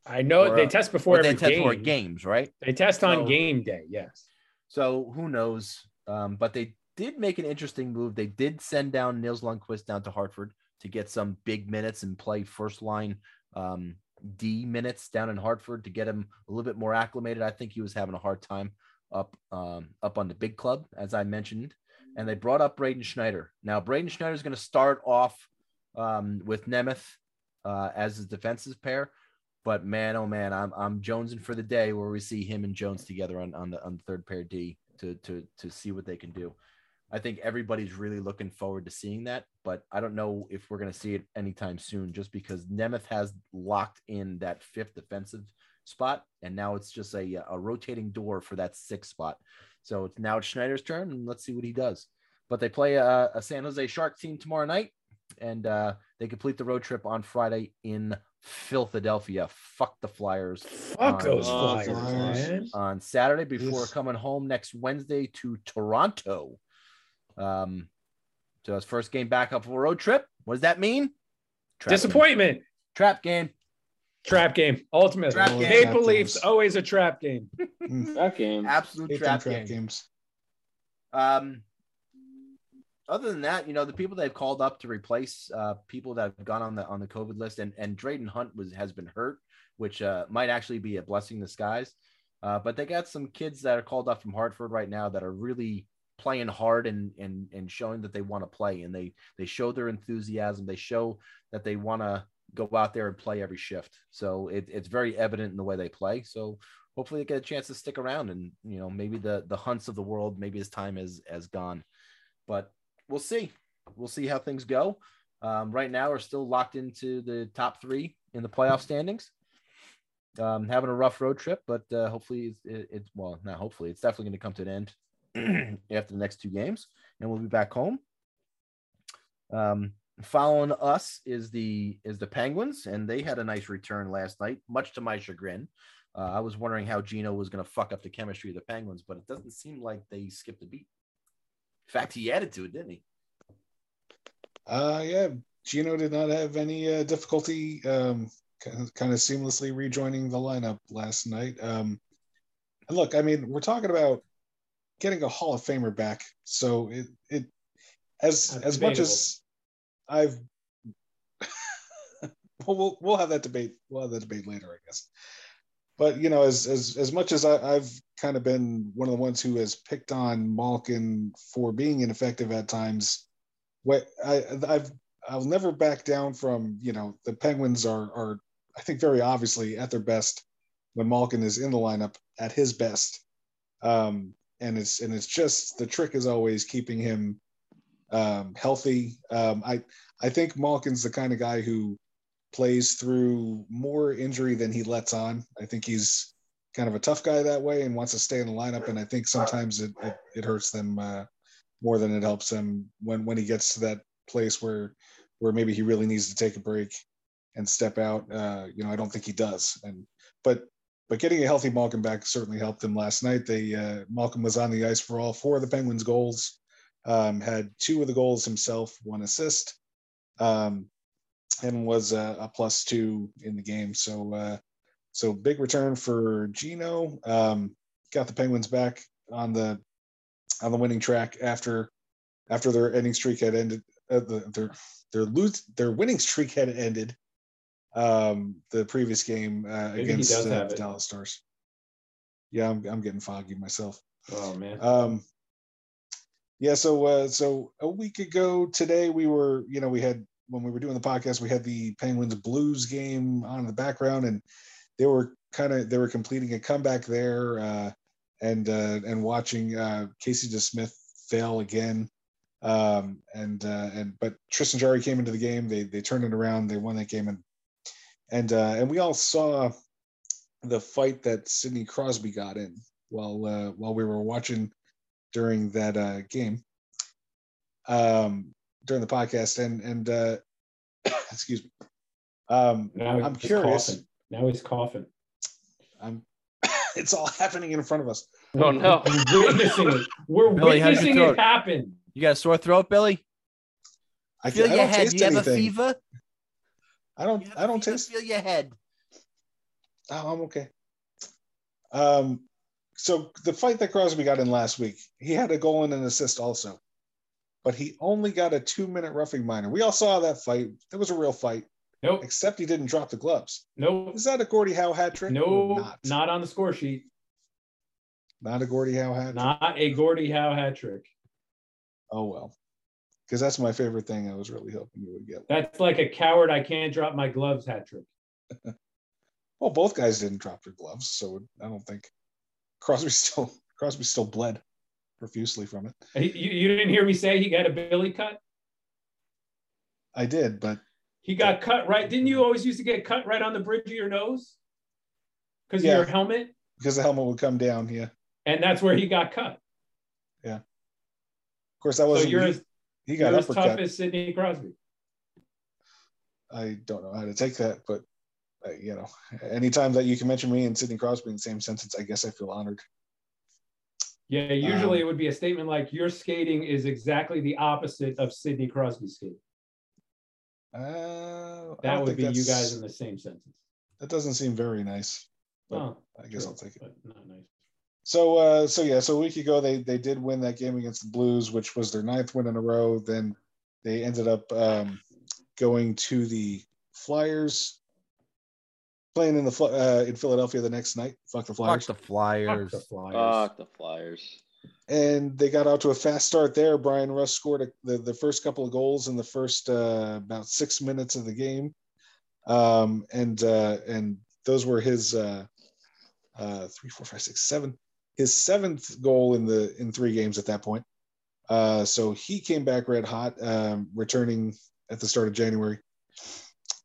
I know Or, they uh, test before Or they every test game. before games, right? They test on So- game day. Yes. So who knows? Um, but they did make an interesting move. They did send down Nils Lundqvist down to Hartford to get some big minutes and play first line um, D minutes down in Hartford to get him a little bit more acclimated. I think he was having a hard time up um, up on the big club, as I mentioned. And they brought up Braden Schneider. Now Braden Schneider is going to start off um, with Nemeth uh, as his defensive pair. But man, oh man, I'm I'm jonesing for the day where we see him and Jones together on, on the on the third pair D to to to see what they can do. I think everybody's really looking forward to seeing that, but I don't know if we're going to see it anytime soon, just because Nemeth has locked in that fifth defensive spot, and now it's just a a rotating door for that sixth spot. So it's now it's Schneider's turn, and let's see what he does. But they play a, a San Jose Shark team tomorrow night, and uh, they complete the road trip on Friday in Philadelphia. Fuck the Flyers Fuck on- those flyers, Flyers. on Saturday before Yes. coming home next Wednesday to Toronto. Um, so his first game back up for a road trip. What does that mean? Trap game. Disappointment. Trap game. Trap game. Ultimate. Trap game. Maple Trap Leafs games. always a trap game. Mm, That game. Absolute trap, trap game. games. Um, other than that, you know, the people they've called up to replace uh, people that have gone on the on the COVID list, and and Dryden Hunt was has been hurt, which uh, might actually be a blessing in disguise. Uh, but they got some kids that are called up from Hartford right now that are really playing hard and and and showing that they want to play, and they they show their enthusiasm. They show that they want to go out there and play every shift. So it, it's very evident in the way they play. So hopefully they get a chance to stick around and you know maybe the the hunts of the world maybe his time is has gone but we'll see we'll see how things go um, right now we're still locked into the top three in the playoff standings um, having a rough road trip but uh, hopefully it's, it, it's well not hopefully it's definitely going to come to an end after the next two games and we'll be back home um, following us is the is the penguins and they had a nice return last night much to my chagrin uh, I was wondering how Gino was going to fuck up the chemistry of the Penguins, but it doesn't seem like they skipped a beat. In fact, he added to it, didn't he? Uh, yeah, Gino did not have any uh, difficulty um, kind of seamlessly rejoining the lineup last night. Um, and look, I mean, we're talking about getting a Hall of Famer back, so it it as That's as much as I've well, we'll we'll have that debate. We'll have that debate later, I guess. But you know, as as as much as I, I've kind of been one of the ones who has picked on Malkin for being ineffective at times, what I I've I'll never back down from you know the Penguins are are I think very obviously at their best when Malkin is in the lineup at his best, um, and it's and it's just the trick is always keeping him um, healthy. Um, I I think Malkin's the kind of guy who plays through more injury than he lets on. I think he's kind of a tough guy that way and wants to stay in the lineup. And I think sometimes it it, it hurts them uh, more than it helps them when when he gets to that place where where maybe he really needs to take a break and step out. Uh, you know, I don't think he does. And but but getting a healthy Malkin back certainly helped them last night. They uh, Malkin was on the ice for all four of the Penguins' goals. Um, had two of the goals himself, one assist. Um, and was a, a plus two in the game. So uh, so big return for Gino. Um, got the Penguins back on the on the winning track after after their ending streak had ended. Uh, the, their their lose their winning streak had ended. Um, the previous game uh, against uh, the. Dallas Stars. Yeah, I'm I'm getting foggy myself. Oh man. Um, yeah, so uh, so a week ago today we were, you know, we had when we were doing the podcast, we had the Penguins Blues game on in the background, and they were kind of they were completing a comeback there, uh, and uh, and watching uh, Casey DeSmith fail again. Um, and uh, and but Tristan Jarry came into the game. They they turned it around. They won that game, and and uh, and we all saw the fight that Sidney Crosby got in while uh, while we were watching during that uh, game um, during the podcast. And and uh, excuse me. Um, Now I'm curious. coughing. Now he's coughing. I'm. it's all happening in front of us. Oh, no. We're witnessing it. We're Billy, witnessing it happen. You got a sore throat, Billy? I, Feel I your don't head. Do you have a fever? I don't. You I don't taste. Feel your head. Oh, I'm okay. Um, so the fight that Crosby got in last week, he had a goal and an assist also, but he only got a two-minute roughing minor. We all saw that fight. It was a real fight, Nope. except he didn't drop the gloves. Nope. Is that a Gordie Howe hat trick? No, not. not. on the score sheet. Not a Gordie Howe hat. trick? Not a Gordie Howe hat trick. Oh well, because that's my favorite thing. I was really hoping you would get. That's like a coward. I can't drop my gloves hat trick. Well, both guys didn't drop their gloves, so I don't think Crosby still Crosby still bled profusely from it. You, you didn't hear me say he got a Billy cut? I did, but He got cut right. Didn't you always used to get cut right on the bridge of your nose? Because Yeah. of your helmet? because the helmet would come down. Yeah, And that's where he got cut. Yeah. Of course that wasn't. you're he, got you're as tough as Sidney Crosby. I don't know how to take that, but uh, you know, anytime that you can mention me and Sidney Crosby in the same sentence, I guess I feel honored. Yeah, usually Um, it would be a statement like your skating is exactly the opposite of Sidney Crosby's skating. Uh, That would be you guys in the same sentence. That doesn't seem very nice. But Oh, I guess true, I'll take it. not nice. So, uh, so yeah, so a week ago they they did win that game against the Blues, which was their ninth win in a row. Then they ended up um, going to the Flyers, playing in the uh, in Philadelphia the next night. Fuck the Fuck Flyers. the Fuck Flyers. the Flyers. Fuck the Flyers. and they got out to a fast start there. Bryan Rust scored a, the, the first couple of goals in the first uh, about six minutes of the game, um, and uh, and those were his uh, uh, three, four, five, six, seven, his seventh goal in the in three games at that point. Uh, so he came back red hot, um, returning at the start of January.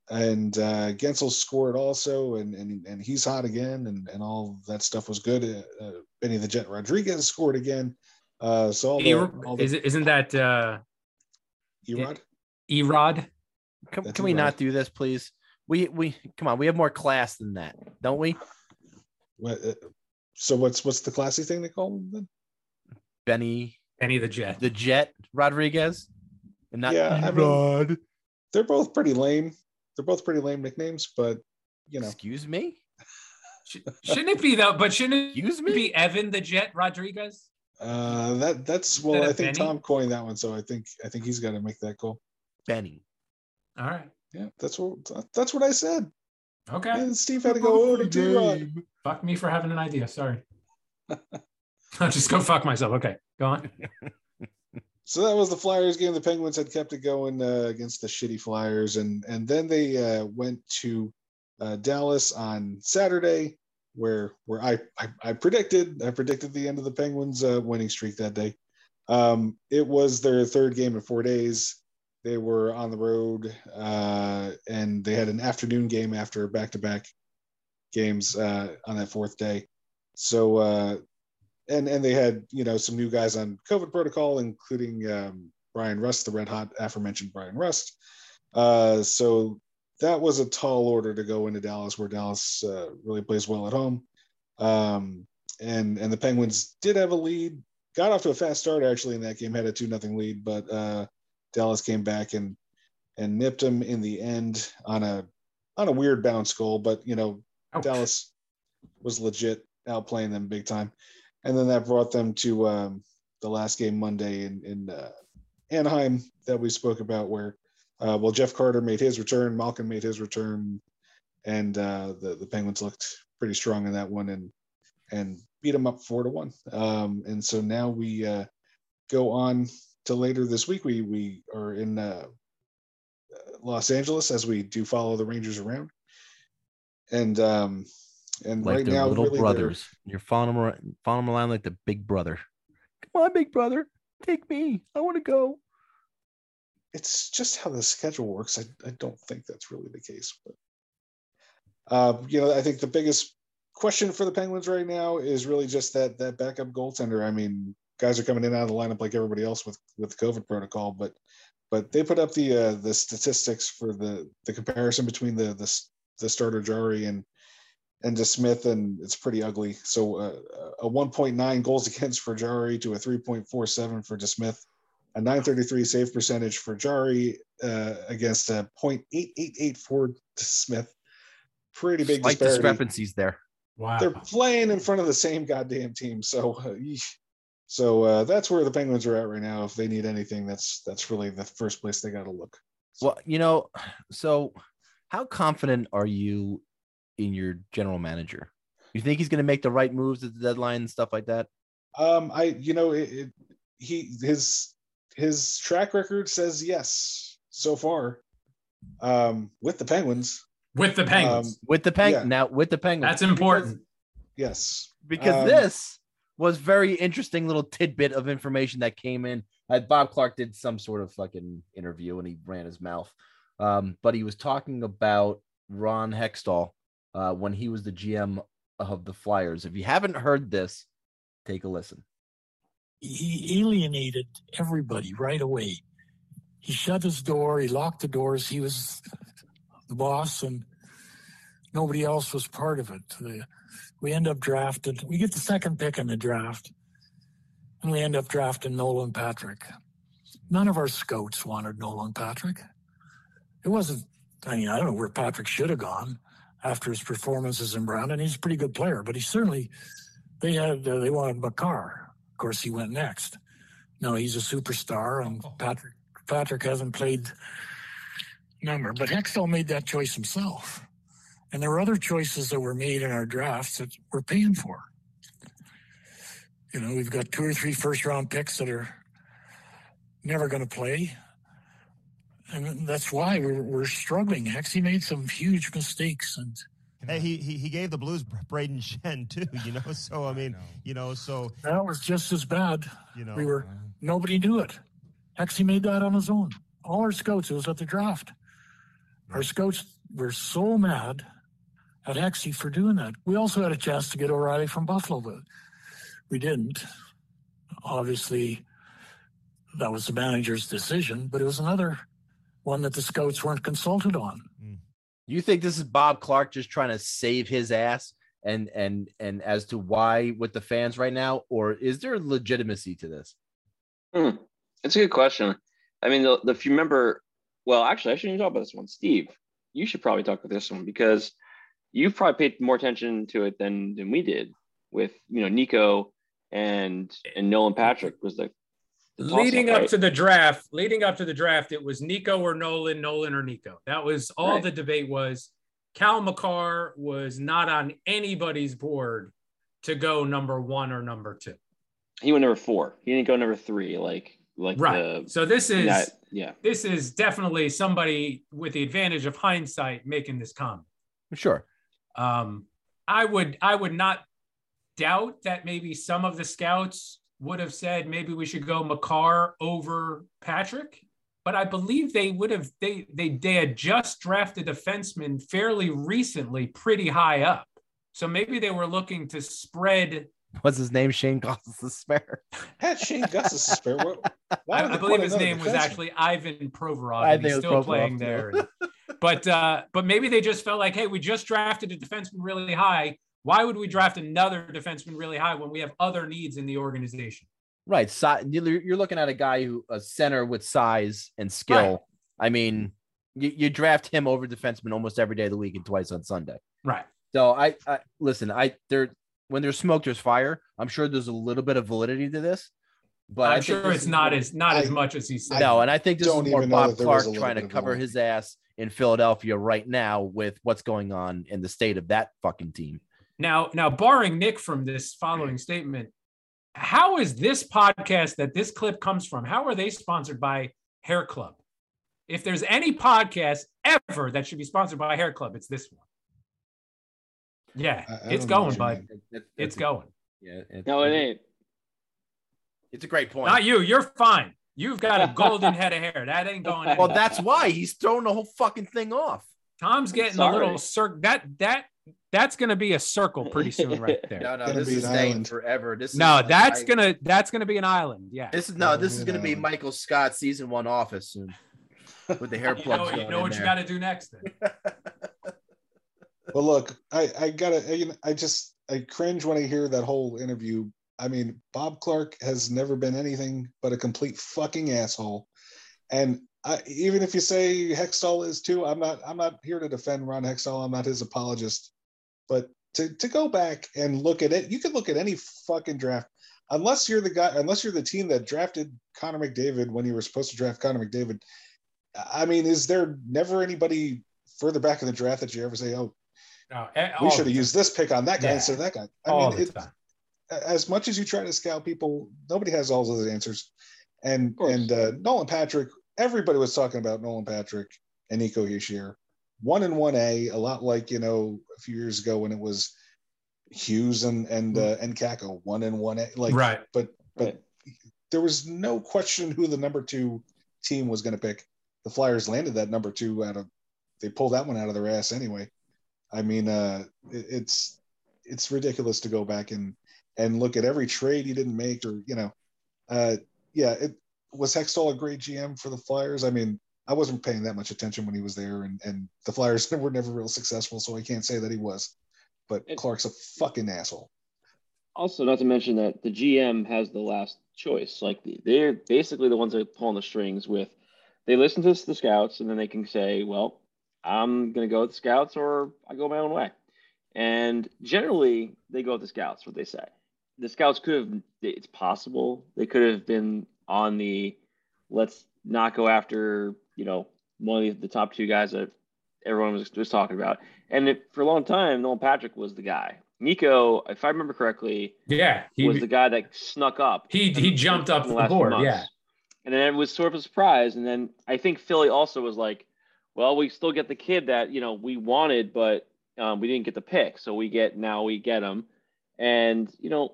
And uh, Guentzel scored also, and, and and he's hot again, and, and all that stuff was good. Uh, uh, Benny the Jet Rodriguez scored again. Uh, so all the, all the Is it, isn't that uh, Erod? Erod? Can, That's can we right. not do this, please? We we come on. We have more class than that, don't we? What, uh, so what's what's the classy thing they call him then? Benny Benny the Jet. the Jet Rodriguez, and not Yeah, I mean- Erod. They're both pretty lame. They're both pretty lame nicknames, but you know, Excuse me. Shouldn't it be though? But shouldn't Excuse it me. be Evan the Jet Rodriguez? uh, that that's well, Instead I think Benny? Tom coined that one, so I think I think he's got to make that call. Benny. All right. Yeah, that's what that's what I said. Okay. And Steve had to go over to Rod. Fuck me for having an idea. Sorry. I'll just go fuck myself. Okay. Go on. So that was the Flyers game. The Penguins had kept it going uh, against the shitty Flyers, and and then they uh, went to uh, Dallas on Saturday, where where I, I I predicted I predicted the end of the Penguins' uh, winning streak that day. Um, it was their third game in four days. They were on the road, uh, and they had an afternoon game after back to back games uh, on that fourth day. So uh, and and they had you know some new guys on COVID protocol, including um, Bryan Rust, the red hot aforementioned Bryan Rust. Uh, so that was a tall order to go into Dallas, where Dallas uh, really plays well at home. Um, and and the Penguins did have a lead, got off to a fast start actually in that game, had a two nothing lead, but uh, Dallas came back and and nipped them in the end on a on a weird bounce goal, but you know Ouch. Dallas was legit outplaying them big time. And then that brought them to um, the last game Monday in, in uh, Anaheim that we spoke about, where, uh, well, Jeff Carter made his return, Malkin made his return, and uh, the, the Penguins looked pretty strong in that one and and beat them up four to one. Um, and so now we uh, go on to later this week. We, we are in uh, Los Angeles as we do follow the Rangers around. And um, and Like right now, little really brothers. You're following them around, following them around like the big brother. Come on, big brother. Take me. I want to go. it's just how the schedule works. I, I don't think that's really the case. But uh, you know, I think the biggest question for the Penguins right now is really just that that backup goaltender. I mean, guys are coming in and out of the lineup like everybody else with with COVID protocol, but but they put up the uh, the statistics for the the comparison between the the, the starter Jarry and and DeSmith, and it's pretty ugly. So uh, a 1.9 goals against for Jarry to a 3.47 for DeSmith a 933 save percentage for Jarry uh, against a 0.888 for Smith. Pretty big Slight disparity. discrepancies there. Wow. They're playing in front of the same goddamn team, so uh, so uh, that's where the Penguins are at right now. If they need anything, that's that's really the first place they got to look. Well, you know, so how confident are you in your general manager? You think he's going to make the right moves at the deadline and stuff like that? Um, I you know it, it, he his his track record says yes so far um, with the Penguins. with the Penguins. Um, With the Peng Yeah. now with the Penguins. That's important. Yes, because Um, this was very interesting little tidbit of information that came in. Bob Clarke did some sort of fucking interview and he ran his mouth, um, but he was talking about Ron Hextall uh, when he was the GM of the Flyers. If you haven't heard this, take a listen. he alienated everybody right away. He shut his door, he locked the doors, he was the boss, and nobody else was part of it. We end up drafted, we get the second pick in the draft, and we end up drafting Nolan Patrick. None of our scouts wanted Nolan Patrick. It wasn't, I mean, I don't know where Patrick should have gone after his performances in Brandon, and He's a pretty good player, but he certainly, they had, uh, they wanted Makar. Of course, he went next. No, he's a superstar, and Patrick Patrick hasn't played number, but Hextall made that choice himself. And there were other choices that were made in our drafts that we're paying for. You know, we've got two or three first round picks that are never going to play. And that's why we're, we're struggling. Hexy made some huge mistakes. And Hey, he, he he gave the Blues Brayden Schenn too, you know. So I mean, you know, so that was just as bad. you know, We were, nobody knew it. Hexy made that on his own. All our scouts, it was at the draft. Our scouts were so mad at Hexy for doing that. We also had a chance to get O'Reilly from Buffalo, but we didn't. Obviously, that was the manager's decision, but it was another one that the scouts weren't consulted on. You think this is Bob Clarke just trying to save his ass and and and as to why with the fans right now, or is there legitimacy to this? Hmm. It's a good question. I mean, the, the, if you remember, well, actually, I shouldn't even talk about this one. Steve, you should probably talk about this one because you've probably paid more attention to it than than we did with you know Nico and and Nolan Patrick was the, the toss-up, leading up right? to the draft, leading up to the draft, it was Nico or Nolan, Nolan or Nico. That was all Right. the debate was. Cale Makar was not on anybody's board to go number one or number two. he went number four. He didn't go number three. Like like Right. the so this is that- yeah. this is definitely somebody with the advantage of hindsight making this comment. Sure. Um, I would I would not doubt that maybe some of the scouts would have said maybe we should go Makar over Patrick, but I believe they would have they they they had just drafted a defenseman fairly recently, pretty high up. So maybe they were looking to spread. What's his name? Shane Gosses the spare. Had Shane Gus is spare. What, why I, I believe his another name was actually Ivan Provorov. I and he's still Provorov, playing too. there. but uh, but maybe they just felt like, hey, we just drafted a defenseman really high. Why would we draft another defenseman really high when we have other needs in the organization? Right. Si- you're you're looking at a guy who a center with size and skill. I mean, you, you draft him over defenseman almost every day of the week and twice on Sunday. Right. So I, I listen. I there when there's smoke, there's fire. I'm sure there's a little bit of validity to this, but I I'm sure it's not as not as much as he said. no, and I think this is more Bob that there was Clarke trying to cover his ass in Philadelphia right now with what's going on in the state of that fucking team. Now, now, barring Nick from this following statement, how is this podcast that this clip comes from? How are they sponsored by Hair Club? If there's any podcast ever that should be sponsored by Hair Club, it's this one. Yeah, I- I it's going, what bud. mean. That- It's that's- going. Yeah, it- No, it ain't. It's a great point. Not you. You're fine. You've got a golden head of hair. That ain't going. well, that's why he's throwing the whole fucking thing off. Tom's getting a little circle. That that that's gonna be a circle pretty soon, right there. No, no, this is an staying forever. This No, is that's I- gonna that's gonna be an island. Yeah. This is no, this is Gonna gonna be be Michael Scott season one office soon with the hair You plugs. know, you know in what you got to do next. Then. But look, I I gotta you know, I just I cringe when I hear that whole interview. I mean, Bob Clarke has never been anything but a complete fucking asshole. And I, even if you say Hextall is too, I'm not I'm not here to defend Ron Hextall. I'm not his apologist. But to to go back and look at it, you could look at any fucking draft. Unless you're the guy, unless you're the team that drafted Connor McDavid when you were supposed to draft Connor McDavid. I mean, is there never anybody further back in the draft that you ever say, "Oh, No, eh, we should have used this pick on that guy Yeah. instead of that guy. I all mean, the it, time. as much as you try to scout people, nobody has all those answers. And and uh, Nolan Patrick, everybody was talking about Nolan Patrick and Nico Hischier, one and one A, a lot like you know a few years ago when it was Hughes and and uh, and Kakko, one and one A. Like, right. but but Right. there was no question who the number two team was going to pick. The Flyers landed that number two out of they pulled that one out of their ass anyway. I mean, uh, it, it's it's ridiculous to go back and and look at every trade he didn't make, or you know, uh, yeah, it was Hextall a great GM for the Flyers. I mean, I wasn't paying that much attention when he was there, and and the Flyers were never real successful, so I can't say that he was. But It- Clarke's a fucking asshole. Also, not to mention that the GM has the last choice. Like they're basically the ones that are pulling the strings with. They listen to the scouts, and then they can say, "Well, I'm going to go with the scouts, or I go my own way." And generally, they go with the scouts. What they say. The scouts could have. It's possible they could have been on the. Let's not go after you know one of the, the top two guys that everyone was, was talking about. And it, for a long time, Nolan Patrick was the guy. Nico, if I remember correctly, Yeah. He was the guy that snuck up. he he jumped up the last board. months. Yeah. And then it was sort of a surprise. And then I think Philly also was like, well, we still get the kid that, you know, we wanted, but um, we didn't get the pick. So we get, now we get him. And, you know,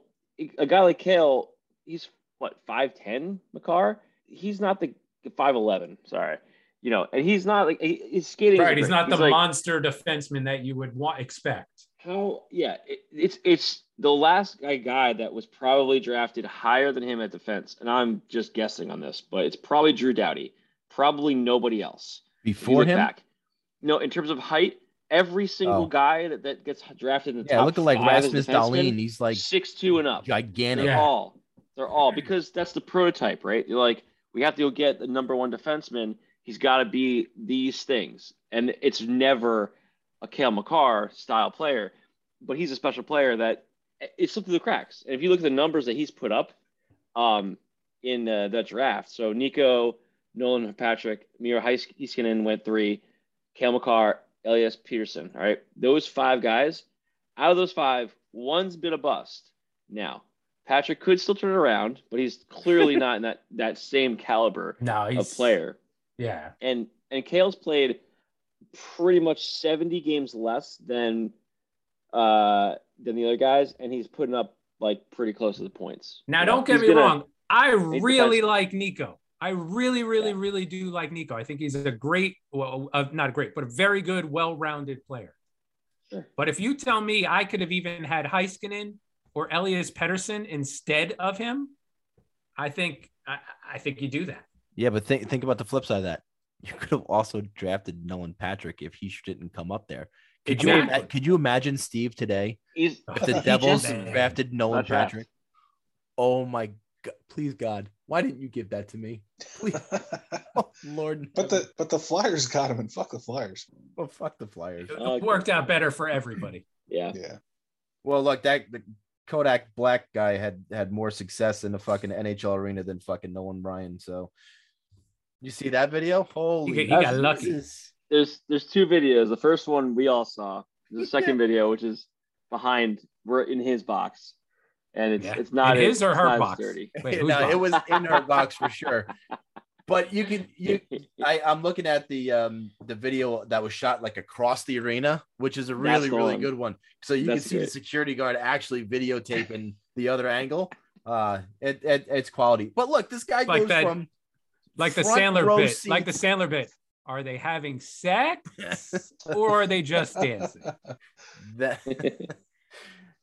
a guy like Cale, he's what, 5'10, Makar? He's not the 5'11, sorry. You know, and he's not like, he, his skating. Right. He's not the like, monster defenseman that you would want expect. how yeah it, it's it's the last guy guy that was probably drafted higher than him at defense and i'm just guessing on this but it's probably drew doughty probably nobody else Before him, back. no in terms of height every single Oh. guy that, that gets drafted in the yeah, top looking like five as Rasmus defensemen, Dahlin. He's like six two and up gigantic. Yeah. all they're all because that's the prototype right you're like we have to go get the number one defenseman he's got to be these things and it's never a Cale Makar style player but he's a special player that it slipped through the cracks. And if you look at the numbers that he's put up um, in uh, that draft, so Nico, Nolan Patrick, Miro Heiskanen went three, Cale Makar, Elias Pettersson. All right, those five guys. Out of those five, one's been a bust. Now, Patrick could still turn it around, but he's clearly not in that that same caliber No, of he's player Yeah. and and Cale's played pretty much 70 games less than uh than the other guys and he's putting up like pretty close to the points. Now, You know, don't get me gonna- wrong. I really like Nico. I really, really, Yeah. really do like Nico. I think he's a great, well, uh, not great, but a very good, well-rounded player. Sure. But if you tell me I could have even had Heiskanen or Elias Pettersson instead of him, I think I, I think you do that. Yeah, but think think about the flip side of that. You could have also drafted Nolan Patrick if he didn't come up there. Could you Exactly. ima- could you imagine Steve today He's if the Devils just- drafted Nolan Not draft. Patrick? Oh my god! Please God, why didn't you give that to me? Please, oh, Lord. But the but the Flyers got him, and fuck the Flyers. oh, fuck the Flyers. It Uh, worked out better for everybody. yeah. Yeah, Well, look, that the Kodak Black guy had had more success in the fucking NHL arena than fucking Nolan Bryan. So, you see that video? Holy, He got- he got Jesus. lucky. There's there's two videos. The first one we all saw. The second video which is behind we're in his box. And it's Yeah. it's not In his or her box? dirty. Wait, no, box? it was in her box for sure. But you can you I, I'm looking at the um the video that was shot like across the arena, which is a really, really one. good one. So you can That's see the security guard actually videotaping the other angle. Uh, it, it it's quality. But look, this guy Like goes that- from Like the Sandler row bit. Like the Sandler bit. Are they having sex or are they just dancing? that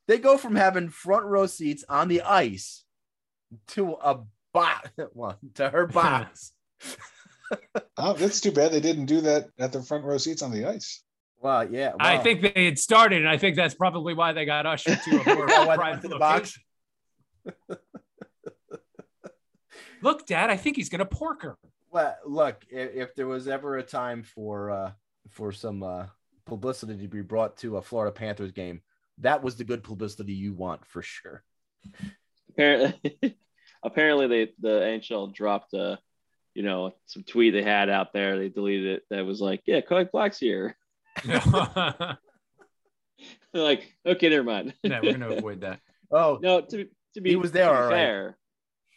they go from having front row seats on the ice to a box, well, to her box. Oh, that's too bad they didn't do that at the front row seats on the ice. Well, yeah. I think they had started, and I think that's probably why they got ushered to a more Yeah, went- went private to the box. Look, Dad, I think he's gonna pork her. Well, look, if, if there was ever a time for uh for some uh publicity to be brought to a Florida Panthers game, that was the good publicity you want for sure. apparently, apparently they the NHL dropped a, you know, some tweet they had out there. They deleted it. That was like, yeah, Kodak Black's here. yeah, They're like, okay, never mind. Yeah, we're gonna avoid that. Oh, no, to be to be He was there, To be all right. fair,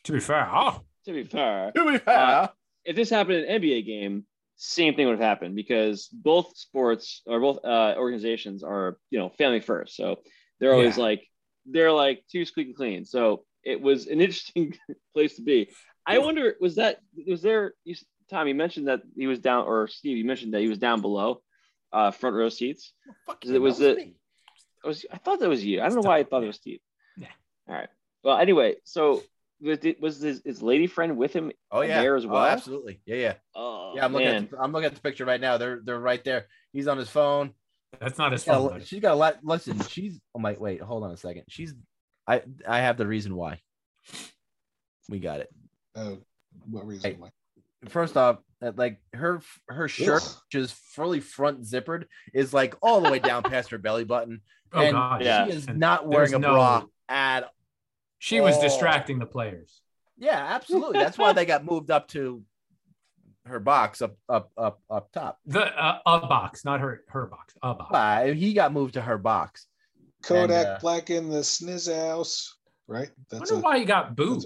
To be fair, oh, to be fair, to be fair, if this happened in an NBA game, same thing would have happened because both sports or both uh, organizations are, you know, family first. So they're always Yeah. like, they're like too squeaky clean. So it was an interesting place to be. I wonder, was that, was there, you, Tom, you mentioned that he was down, or Steve, you mentioned that he was down below uh, front row seats. Fuck It was that it- me. I was, I thought that was you. I don't know why I thought it was Steve. Yeah. All right. Well, anyway, so was, it- was his, his lady friend with him Oh yeah, there as Oh, well? absolutely. Yeah, yeah, Oh, yeah. I'm looking. man. At the, I'm looking at the picture right now. They're they're right there. He's on his phone. that's not his She's got phone. a- she's got a lot. Listen, she's. Oh my, wait, hold on a second. She's. I I have the reason why. We got it. Oh, what reason? Hey. why? First off, uh, like her her shirt, Ugh. which is fully front zippered, is like all the way down past her belly button, Oh and god, Yeah. she is And not wearing there's a no- bra at. She was Oh. distracting the players. Yeah, absolutely. That's why they got moved up to her box up up up up top. The uh, a box, not her her box. A box. Uh, he got moved to her box. Kodak And, uh, Black in the sniz house, right? I That's wonder why he got booed.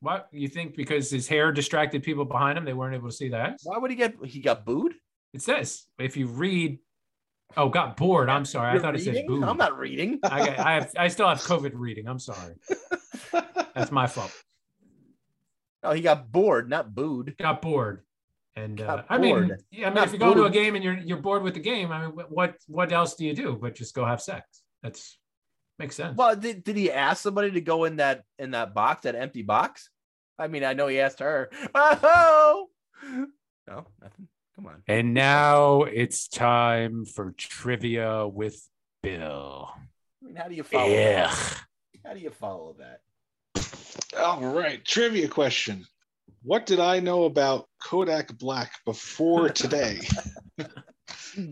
What you think? Because his hair distracted people behind him, they weren't able to see that. Why would he get? He got booed. It says if you read. Oh, got bored. I'm sorry. I You're thought it said booed. I'm not reading. I, got, I have. I still have COVID reading. I'm sorry. That's my fault. Oh, he got bored, not booed. Got bored. And uh, Got I mean, yeah, I mean, Not if you go to a game and you're you're bored with the game, I mean, what what else do you do but just go have sex? That's makes sense. Well, did, did he ask somebody to go in that in that box, that empty box? I mean, I know he asked her. Oh, no, nothing. Come on. And now it's time for trivia with Bill. I mean, how do you follow? that? Yeah. How do you follow that? All right, trivia question. What did I know about Kodak Black before today?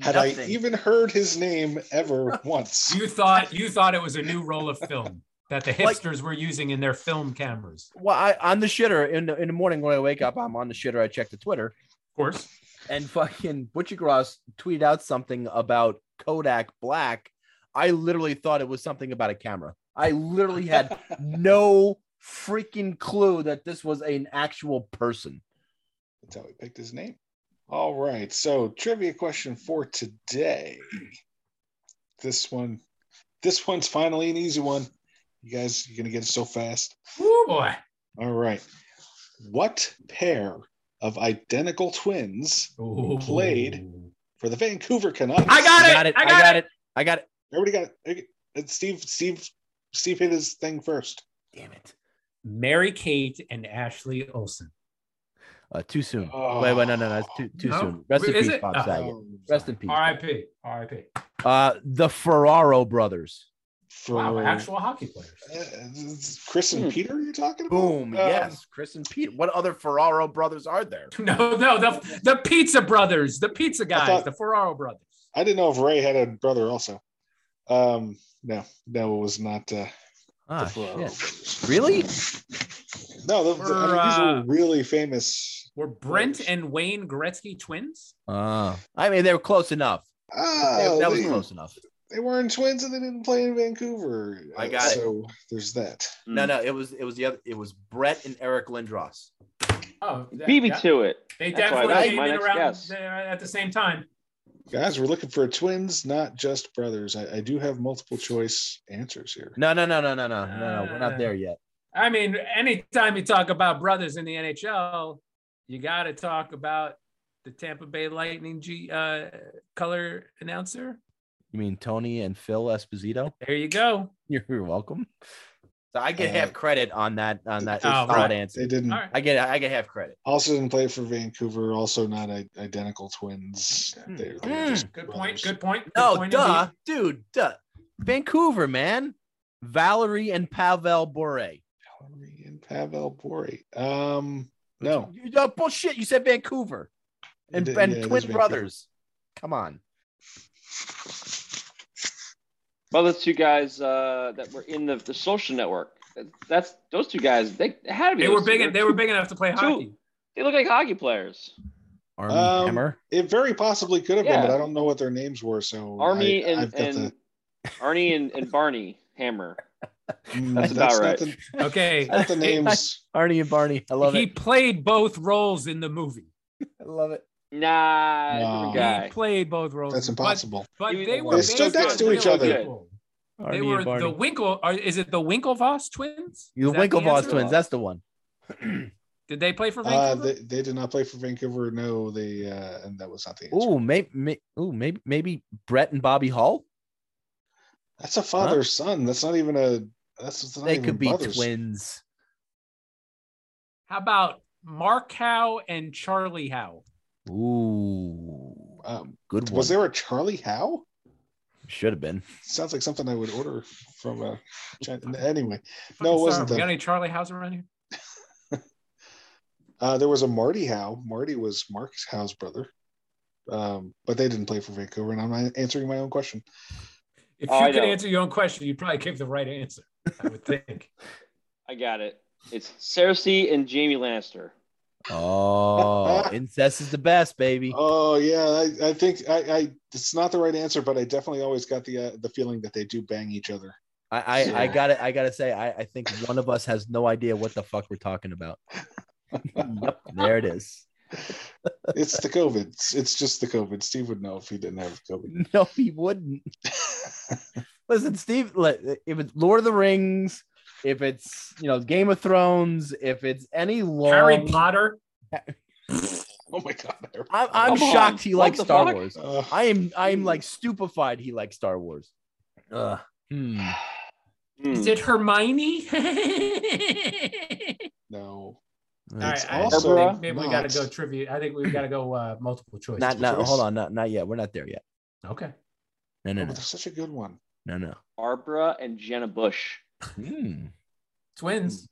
Had I even heard his name ever once? You thought you thought it was a new roll of film that the Like- hipsters were using in their film cameras. Well, I on the shitter in the in the morning when I wake up, I'm on the shitter. I check the Twitter, Of course. and fucking Butcher Gross tweeted out something about Kodak Black. I literally thought it was something about a camera. I literally had no freaking clue that this was an actual person. That's how he picked his name. All right. So trivia question for today. This one, this one's finally an easy one. You guys, you're gonna get it so fast. Ooh boy. All right. What pair of identical twins Ooh. Played. for the Vancouver Canucks? I got I it. got it. I I got got it. I got it. Everybody got it. Okay. Steve, Steve, Steve hit his thing first. Damn it. Mary Kate and Ashley Olsen. Uh, too soon. Oh. Wait, wait, no, no, no. It's too too No? soon. Rest in peace, it? Bob Oh. Saget. Rest in peace. R.I.P. R.I.P. Uh, the Ferraro brothers. For Wow, actual hockey players. Uh, Chris and Hmm. Peter, you're talking about? Boom. Um, yes, Chris and Peter. What other Ferraro brothers are there? No, no, the the Pizza Brothers, the Pizza guys, thought- the Ferraro brothers. I didn't know if Ray had a brother also. Um, no, no, it was not. Uh, Ah, the Ferraro. Really? No, the, the- I mean, these uh, are really famous. Were Brent and Wayne Gretzky twins? Uh, I mean, they were close enough. Ah, They- that was they, close enough. they weren't twins and they didn't play in Vancouver. I Uh, got it. So there's that. No, no, it was it was the other. It was Brett and Eric Lindros. Oh, Beat me to it. They That's definitely came in around guess. there at the same time. Guys, we're looking for twins, not just brothers. I, I do have multiple choice answers here. No, no, no, no, no, no, no, no. We're not there yet. I mean, anytime you talk about brothers in the NHL, you got to talk about the Tampa Bay Lightning G uh, color announcer. You mean Tony and Phil Esposito? There you go. You're, you're welcome. So I get Uh, half credit on that on that Oh, solid right. answer. They didn't. All right. I get I get half credit. Also didn't play for Vancouver. Also not I- identical twins. They're, they're just Good brothers. point. Good point. Good No, point duh, indeed. dude, duh. Vancouver, man. Valeri and Pavel Bure. Valeri and Pavel Bure. Um, no. You, uh, bullshit. You said Vancouver. And, It- and yeah, it is twin Vancouver. brothers. Come on. Well, those two guys uh, that were in the, the social network. That's those two guys. They had to be. They were big. They're They were big enough to play two- hockey. They look like hockey players. Armie Um, Hammer. It very possibly could have Yeah. been, but I don't know what their names were. So Army I, and, and the- Arnie and, and Barney Hammer. Mm, That's about not right. the- Okay. not the names. Arnie and Barney. I love he it. played both roles in the movie. I love it. Nah, No. different He played both roles. That's impossible. But, He- they were They stood next to each other. people. Arnie They and were Barney. the Winkle. Or is it the Winklevoss twins? Is the Winklevoss answer? twins. That's the one. Did they play for Uh, they, they did not play for Vancouver. No, they uh, and that was not the answer. Ooh, maybe, may, ooh, maybe, maybe Brett and Bobby Hull. That's a father son. That's not even a. That's, that's not They even could be brothers. twins. How about Mark Howe and Charlie Howe? Ooh, Um, good one. was there a Charlie Howe? Should have been. Sounds like something I would order from a. China- Anyway, no, it wasn't We got any Charlie Howe's around here? Uh, there was a Marty Howe. Marty was Mark Howe's brother, um, but they didn't play for Vancouver. And I'm answering my own question. If Oh, you I could answer your own question, you'd probably give the right answer. I would think. I got it. It's Cersei and Jaime Lannister. Oh, incest is the best, baby. Oh yeah, I, I think I, I. It's not the right answer, but I definitely always got the uh, the feeling that they do bang each other. I, I, I got it. I gotta say, I, I think one of us has no idea what the fuck we're talking about. yep, there it is. It's the COVID. It's, it's just the COVID. Steve would know if he didn't have COVID. No, he wouldn't. Listen, Steve. If it's Lord of the Rings, if it's you know Game of Thrones, if it's any long, Harry Potter. oh my god! I'm, I'm Come on, shocked he likes Star fuck? Wars. Uh, I am I am like stupefied he likes Star Wars. Ugh. Hmm. Hmm. Is it Hermione? no. All right, It's I also think maybe we got to go trivia. I think we've got to go uh, multiple choice. Not not choice? hold on, not not yet. We're not there yet. Okay. No, Oh, no, but no, there's such a good one. No, no. Barbara and Jenna Bush. Hmm. Twins.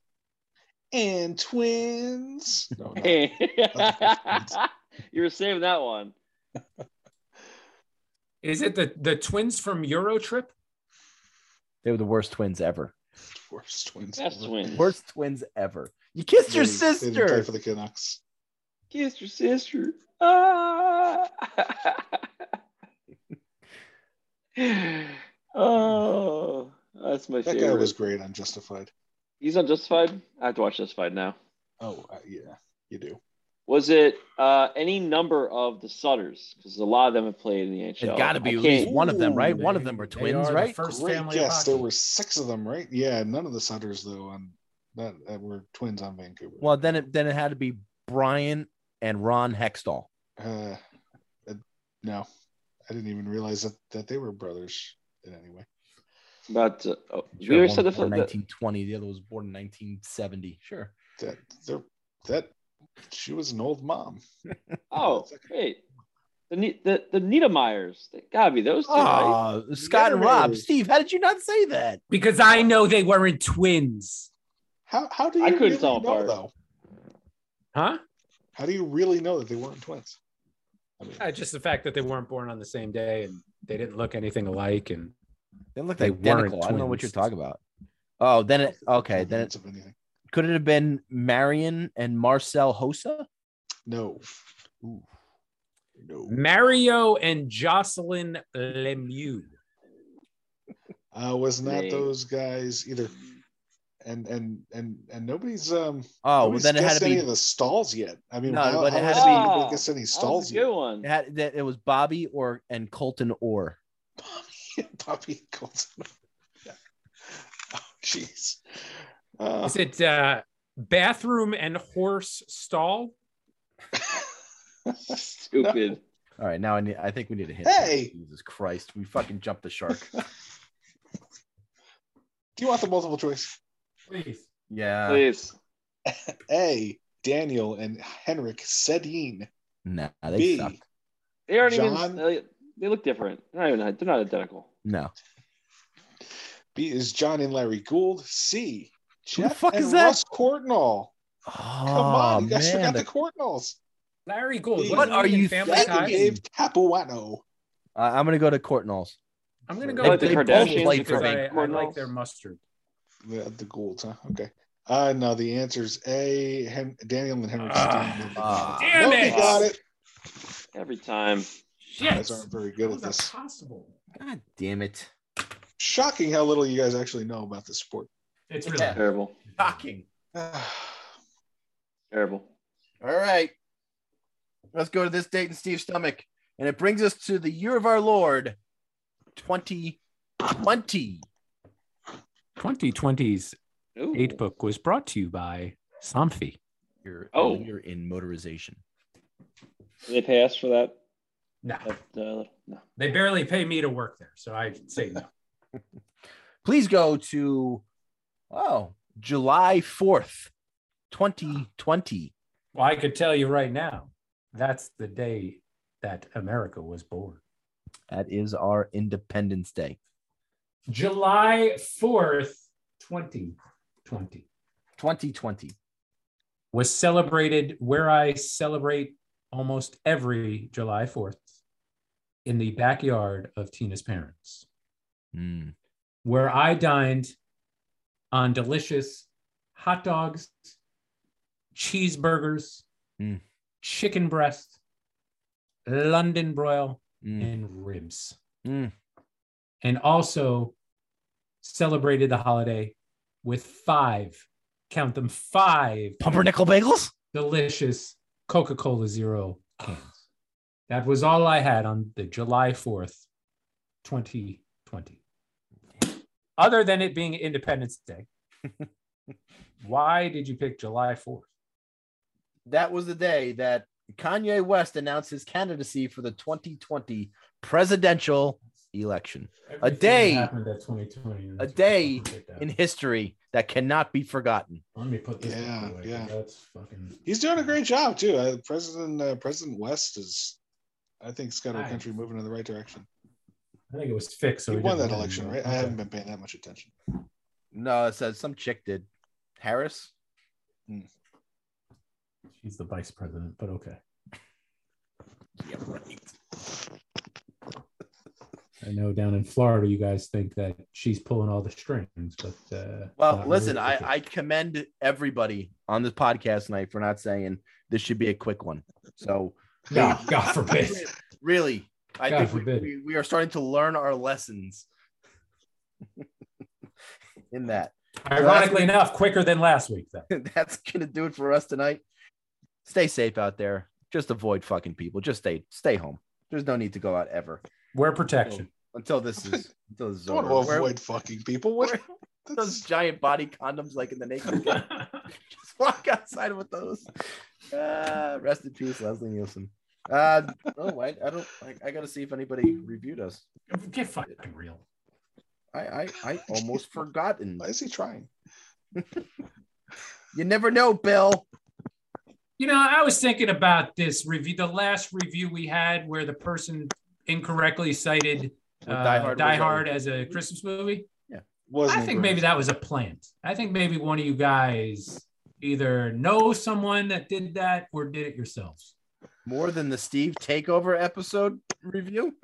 And twins. No, no. Hey. you were saving that one. Is it the the twins from Eurotrip? They were the worst twins ever. Worst twins. Best ever. twins. Worst twins ever. You kissed your They- they didn't play sister. for the Canucks. Kissed your sister. Ah. oh, that's my That favorite. That guy was great on Justified. He's on Justified. I have to watch Justified now. Oh uh, yeah, you do. Was it uh, any number of the Sutters? Because a lot of them have played in the NHL. It's got to be at least one of them, right? Ooh, One of them were They twins, are the right? First Great family. of guess. There were six of them, right? Yeah, none of the Sutters though on that, that were twins on Vancouver. Well, then it then it had to be Brian and Ron Hextall. Uh, uh, no, I didn't even realize that, that they were brothers in any way. But uh, oh, we Sure, already one said was this. born in the- 1920. The other was born in 1970. Sure. That they're that she was an old mom. Oh, wait. The Ne- the the Niedermayers. They gotta be those two, right? Oh, Scott and Rob. Steve, how did you not say that? because I know they weren't twins. How how do you I couldn't really tell know apart. though? Huh? How do you really know that they weren't twins? I mean, Uh, just the fact that they weren't born on the same day and they didn't look anything alike. And They look They identical. I don't know what you're talking about. Oh, then it okay. Then it evidence of anything. could it have been Marian and Marcel Hossa? No. No. Mario and Jocelyn Lemieux. Uh, was not They- those guys either. And and and and nobody's um Oh, well, then it had guessed to any be of the Staals yet. I mean, No, how, but it how had has to be- anybody guessed any That was Staals a yet? good one. it had that it was Bobby or and Colton Orr. Bobby bobby Colton. Yeah. Oh, jeez. Uh, Is it uh, bathroom and horse stall? Stupid. All right, now I need. I think we need a hint. Hey! Jesus Christ, we fucking jumped the shark. do you want the multiple choice? Please. Yeah. Please. A. Daniel and Henrik Sedin. Nah, they B. suck. They aren't John- even. They, they look different. They're not even. They're not identical. No. B is John and Larry Gould. C. Jeff fuck and is that? Russ Courtnall. Oh Come on, you guys man, forgot the the- Courtnalls. Larry Gould. What are he in you Family thinking? Ties? Dave Capuano. Uh, I'm gonna go to Courtnall's. I'm gonna go like with the the Kardashians because because I, I like their mustard. The, the Goulds, huh? Okay. Uh, no, the answer's A. Hen- Daniel and Henrik Sedin. ah. Damn Nobody it! got it. Every time. You guys aren't very good at How's that this. possible? God damn it! Shocking how little you guys actually know about this sport. It's really Yeah. Terrible. Shocking. Terrible. All right, let's go to this date in Steve's stomach, and it brings us to the year of our Lord, 2020. 2020's Ooh. eight book was brought to you by Somfy. You're Oh. you're in motorization. Do they pay us for that? No, that uh, no. they barely pay me to work there, so I say no. Please go to oh July 4th, 2020. Well, I could tell you right now, that's the day that America was born. That is our Independence Day. July 4th, 2020 2020. was celebrated where I celebrate almost every July 4th in the backyard of Tina's parents, Mm. where I dined on delicious hot dogs, cheeseburgers, Mm. chicken breast, London broil, Mm. and ribs. Mm. And also celebrated the holiday with five, count them five Pumpernickel bagels? delicious Coca Cola Zero cans. That was all I had on the July 4th, 2020. Other than it being Independence Day. Why did you pick July 4th? That was the day that Kanye West announced his candidacy for the 2020 presidential election. A day- happened at 2020. A day fucking picked out. in history that cannot be forgotten. Let me put this. Yeah, away, 'cause yeah. That's fucking. He's doing a great job too. Uh, President uh, President West is, I think, has got our Nice. country moving in the right direction. I think it was fixed. So he he won that election, but right? I haven't been paying that much attention. No, it says some chick did. Harris? She's the vice president, but okay. Yeah, right. I know down in Florida, you guys think that she's pulling all the strings, but uh, Well, listen, really I, I commend everybody on this podcast tonight for not saying this should be a quick one. So, No, God forbid. really, I God think we, forbid. we, we are starting to learn our lessons in that. Ironically enough, quicker than last week, though. That's gonna do it for us tonight. Stay safe out there. Just avoid fucking people. Just stay stay home. There's no need to go out ever Wear protection. Until this is until this is Don't over. Wear- avoid fucking people. What? wear those giant body condoms like in the naked Gun. Just walk outside with those. Uh, rest in peace, Leslie Nielsen. Uh, oh, wait, I don't. I, I got to see if anybody reviewed us. Get fucking real. I, I, I almost forgotten. Why is he trying? You never know, Bill. You know, I was thinking about this review, the last review we had where the person incorrectly cited With uh, Die Hard Die Hard as a Christmas movie. Wasn't I think maybe that was a plant. I think maybe one of you guys either know someone that did that or did it yourselves. More than the Steve Takeover episode review.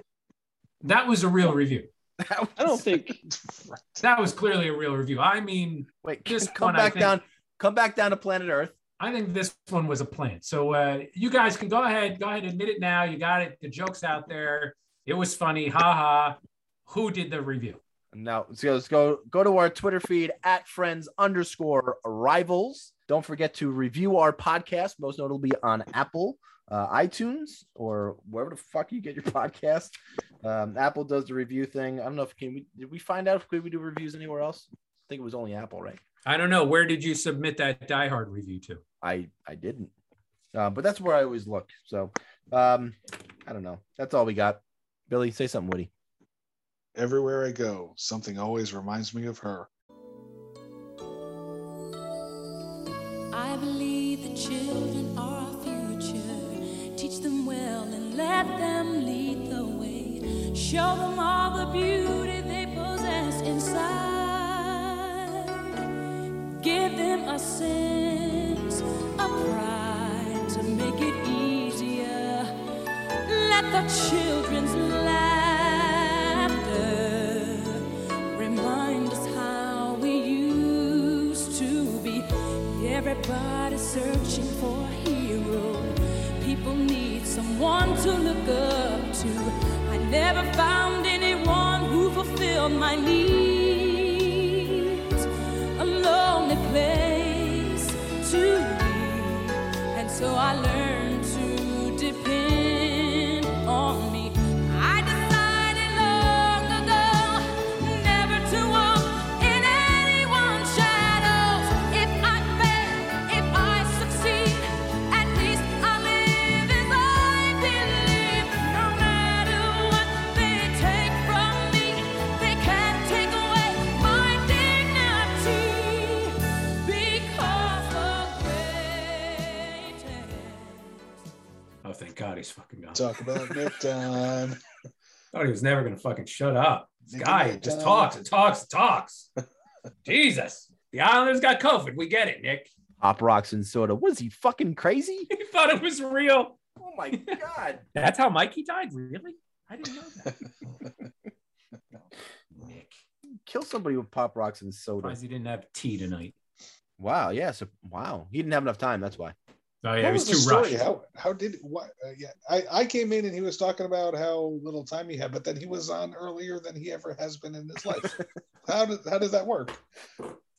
That was a real review. Was- I don't think. That was clearly a real review. I mean, Wait, just come one, back think- down. Come back down to planet Earth. I think this one was a plant. So uh, you guys can go ahead, go ahead, and admit it now. You got it. The joke's out there. It was funny. Ha ha. Who did the review? Now let's go, let's go go to our Twitter feed at friends underscore rivals. Don't forget to review our podcast, most notably on Apple, uh, iTunes, or wherever the fuck you get your podcast. Um, Apple does the review thing. I don't know if can we did we find out if we do reviews anywhere else. I think it was only Apple, right? I don't know. Where did you submit that Die Hard review to? I I didn't. Uh, but that's where I always look. So um, I don't know. That's all we got. Billy, say something Woody. Everywhere I go, something always reminds me of her. I believe the children are our future. Teach them well and let them lead the way. Show them all the beauty they possess inside. Give them a sense of pride to make it easier. The children's laughter remind us how we used to be. Everybody searching for a hero. People need someone to look up to. I never found anyone who fulfilled my needs. A lonely place to be. And so I learned to depend he's fucking gone. Talk about Nick time. Thought he was never gonna fucking shut up. This Nick guy Nick just time. talks and talks and talks. Jesus. The Islanders got COVID. We get it, Nick. Pop rocks and soda. Was he fucking crazy? He thought it was real. Oh my god. That's how Mikey died? Really? I didn't know that. Nick. Kill somebody with pop rocks and soda. Surprised he didn't have tea tonight. Wow. Yeah. So wow. He didn't have enough time. That's why. Oh yeah, what it was, was too rushed. How how did what? Uh, yeah, I I came in and he was talking about how little time he had, but then he was on earlier than he ever has been in his life. how did how does that work?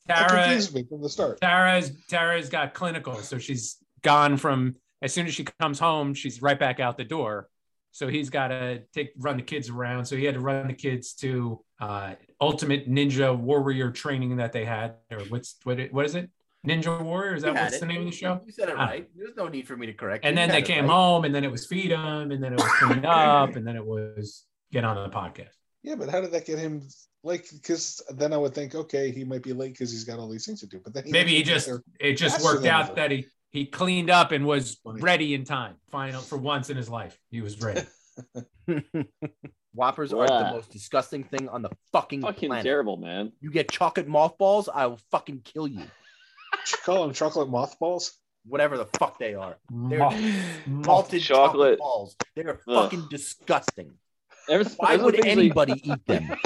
That Tara, confused me from the start. Tara's Tara's got clinical, so she's gone from as soon as she comes home, she's right back out the door. So he's got to take run the kids around. So he had to run the kids to uh, Ultimate Ninja Warrior training that they had, or what's what it, what is it? Ninja Warrior? Is that You what's it. the name of the show? You said it Ah. right. There's no need for me to correct. And you. then they came right. home, and then it was feed them, and then it was clean up, and then it was get on the podcast. Yeah, but how did that get him? Like, because then I would think, okay, he might be late because he's got all these things to do. But then he Maybe he just it just worked out ever. that he he cleaned up and was ready in time. Final for once in his life, he was ready. Whoppers are the most disgusting thing on the fucking, Fucking planet. terrible, man. You get chocolate mothballs, I will fucking kill you. There. Call them chocolate mothballs. Whatever the fuck they are. They're Moth- malted chocolate. chocolate. balls. They're Ugh. fucking disgusting. Ever, Why ever would things like- anybody eat them?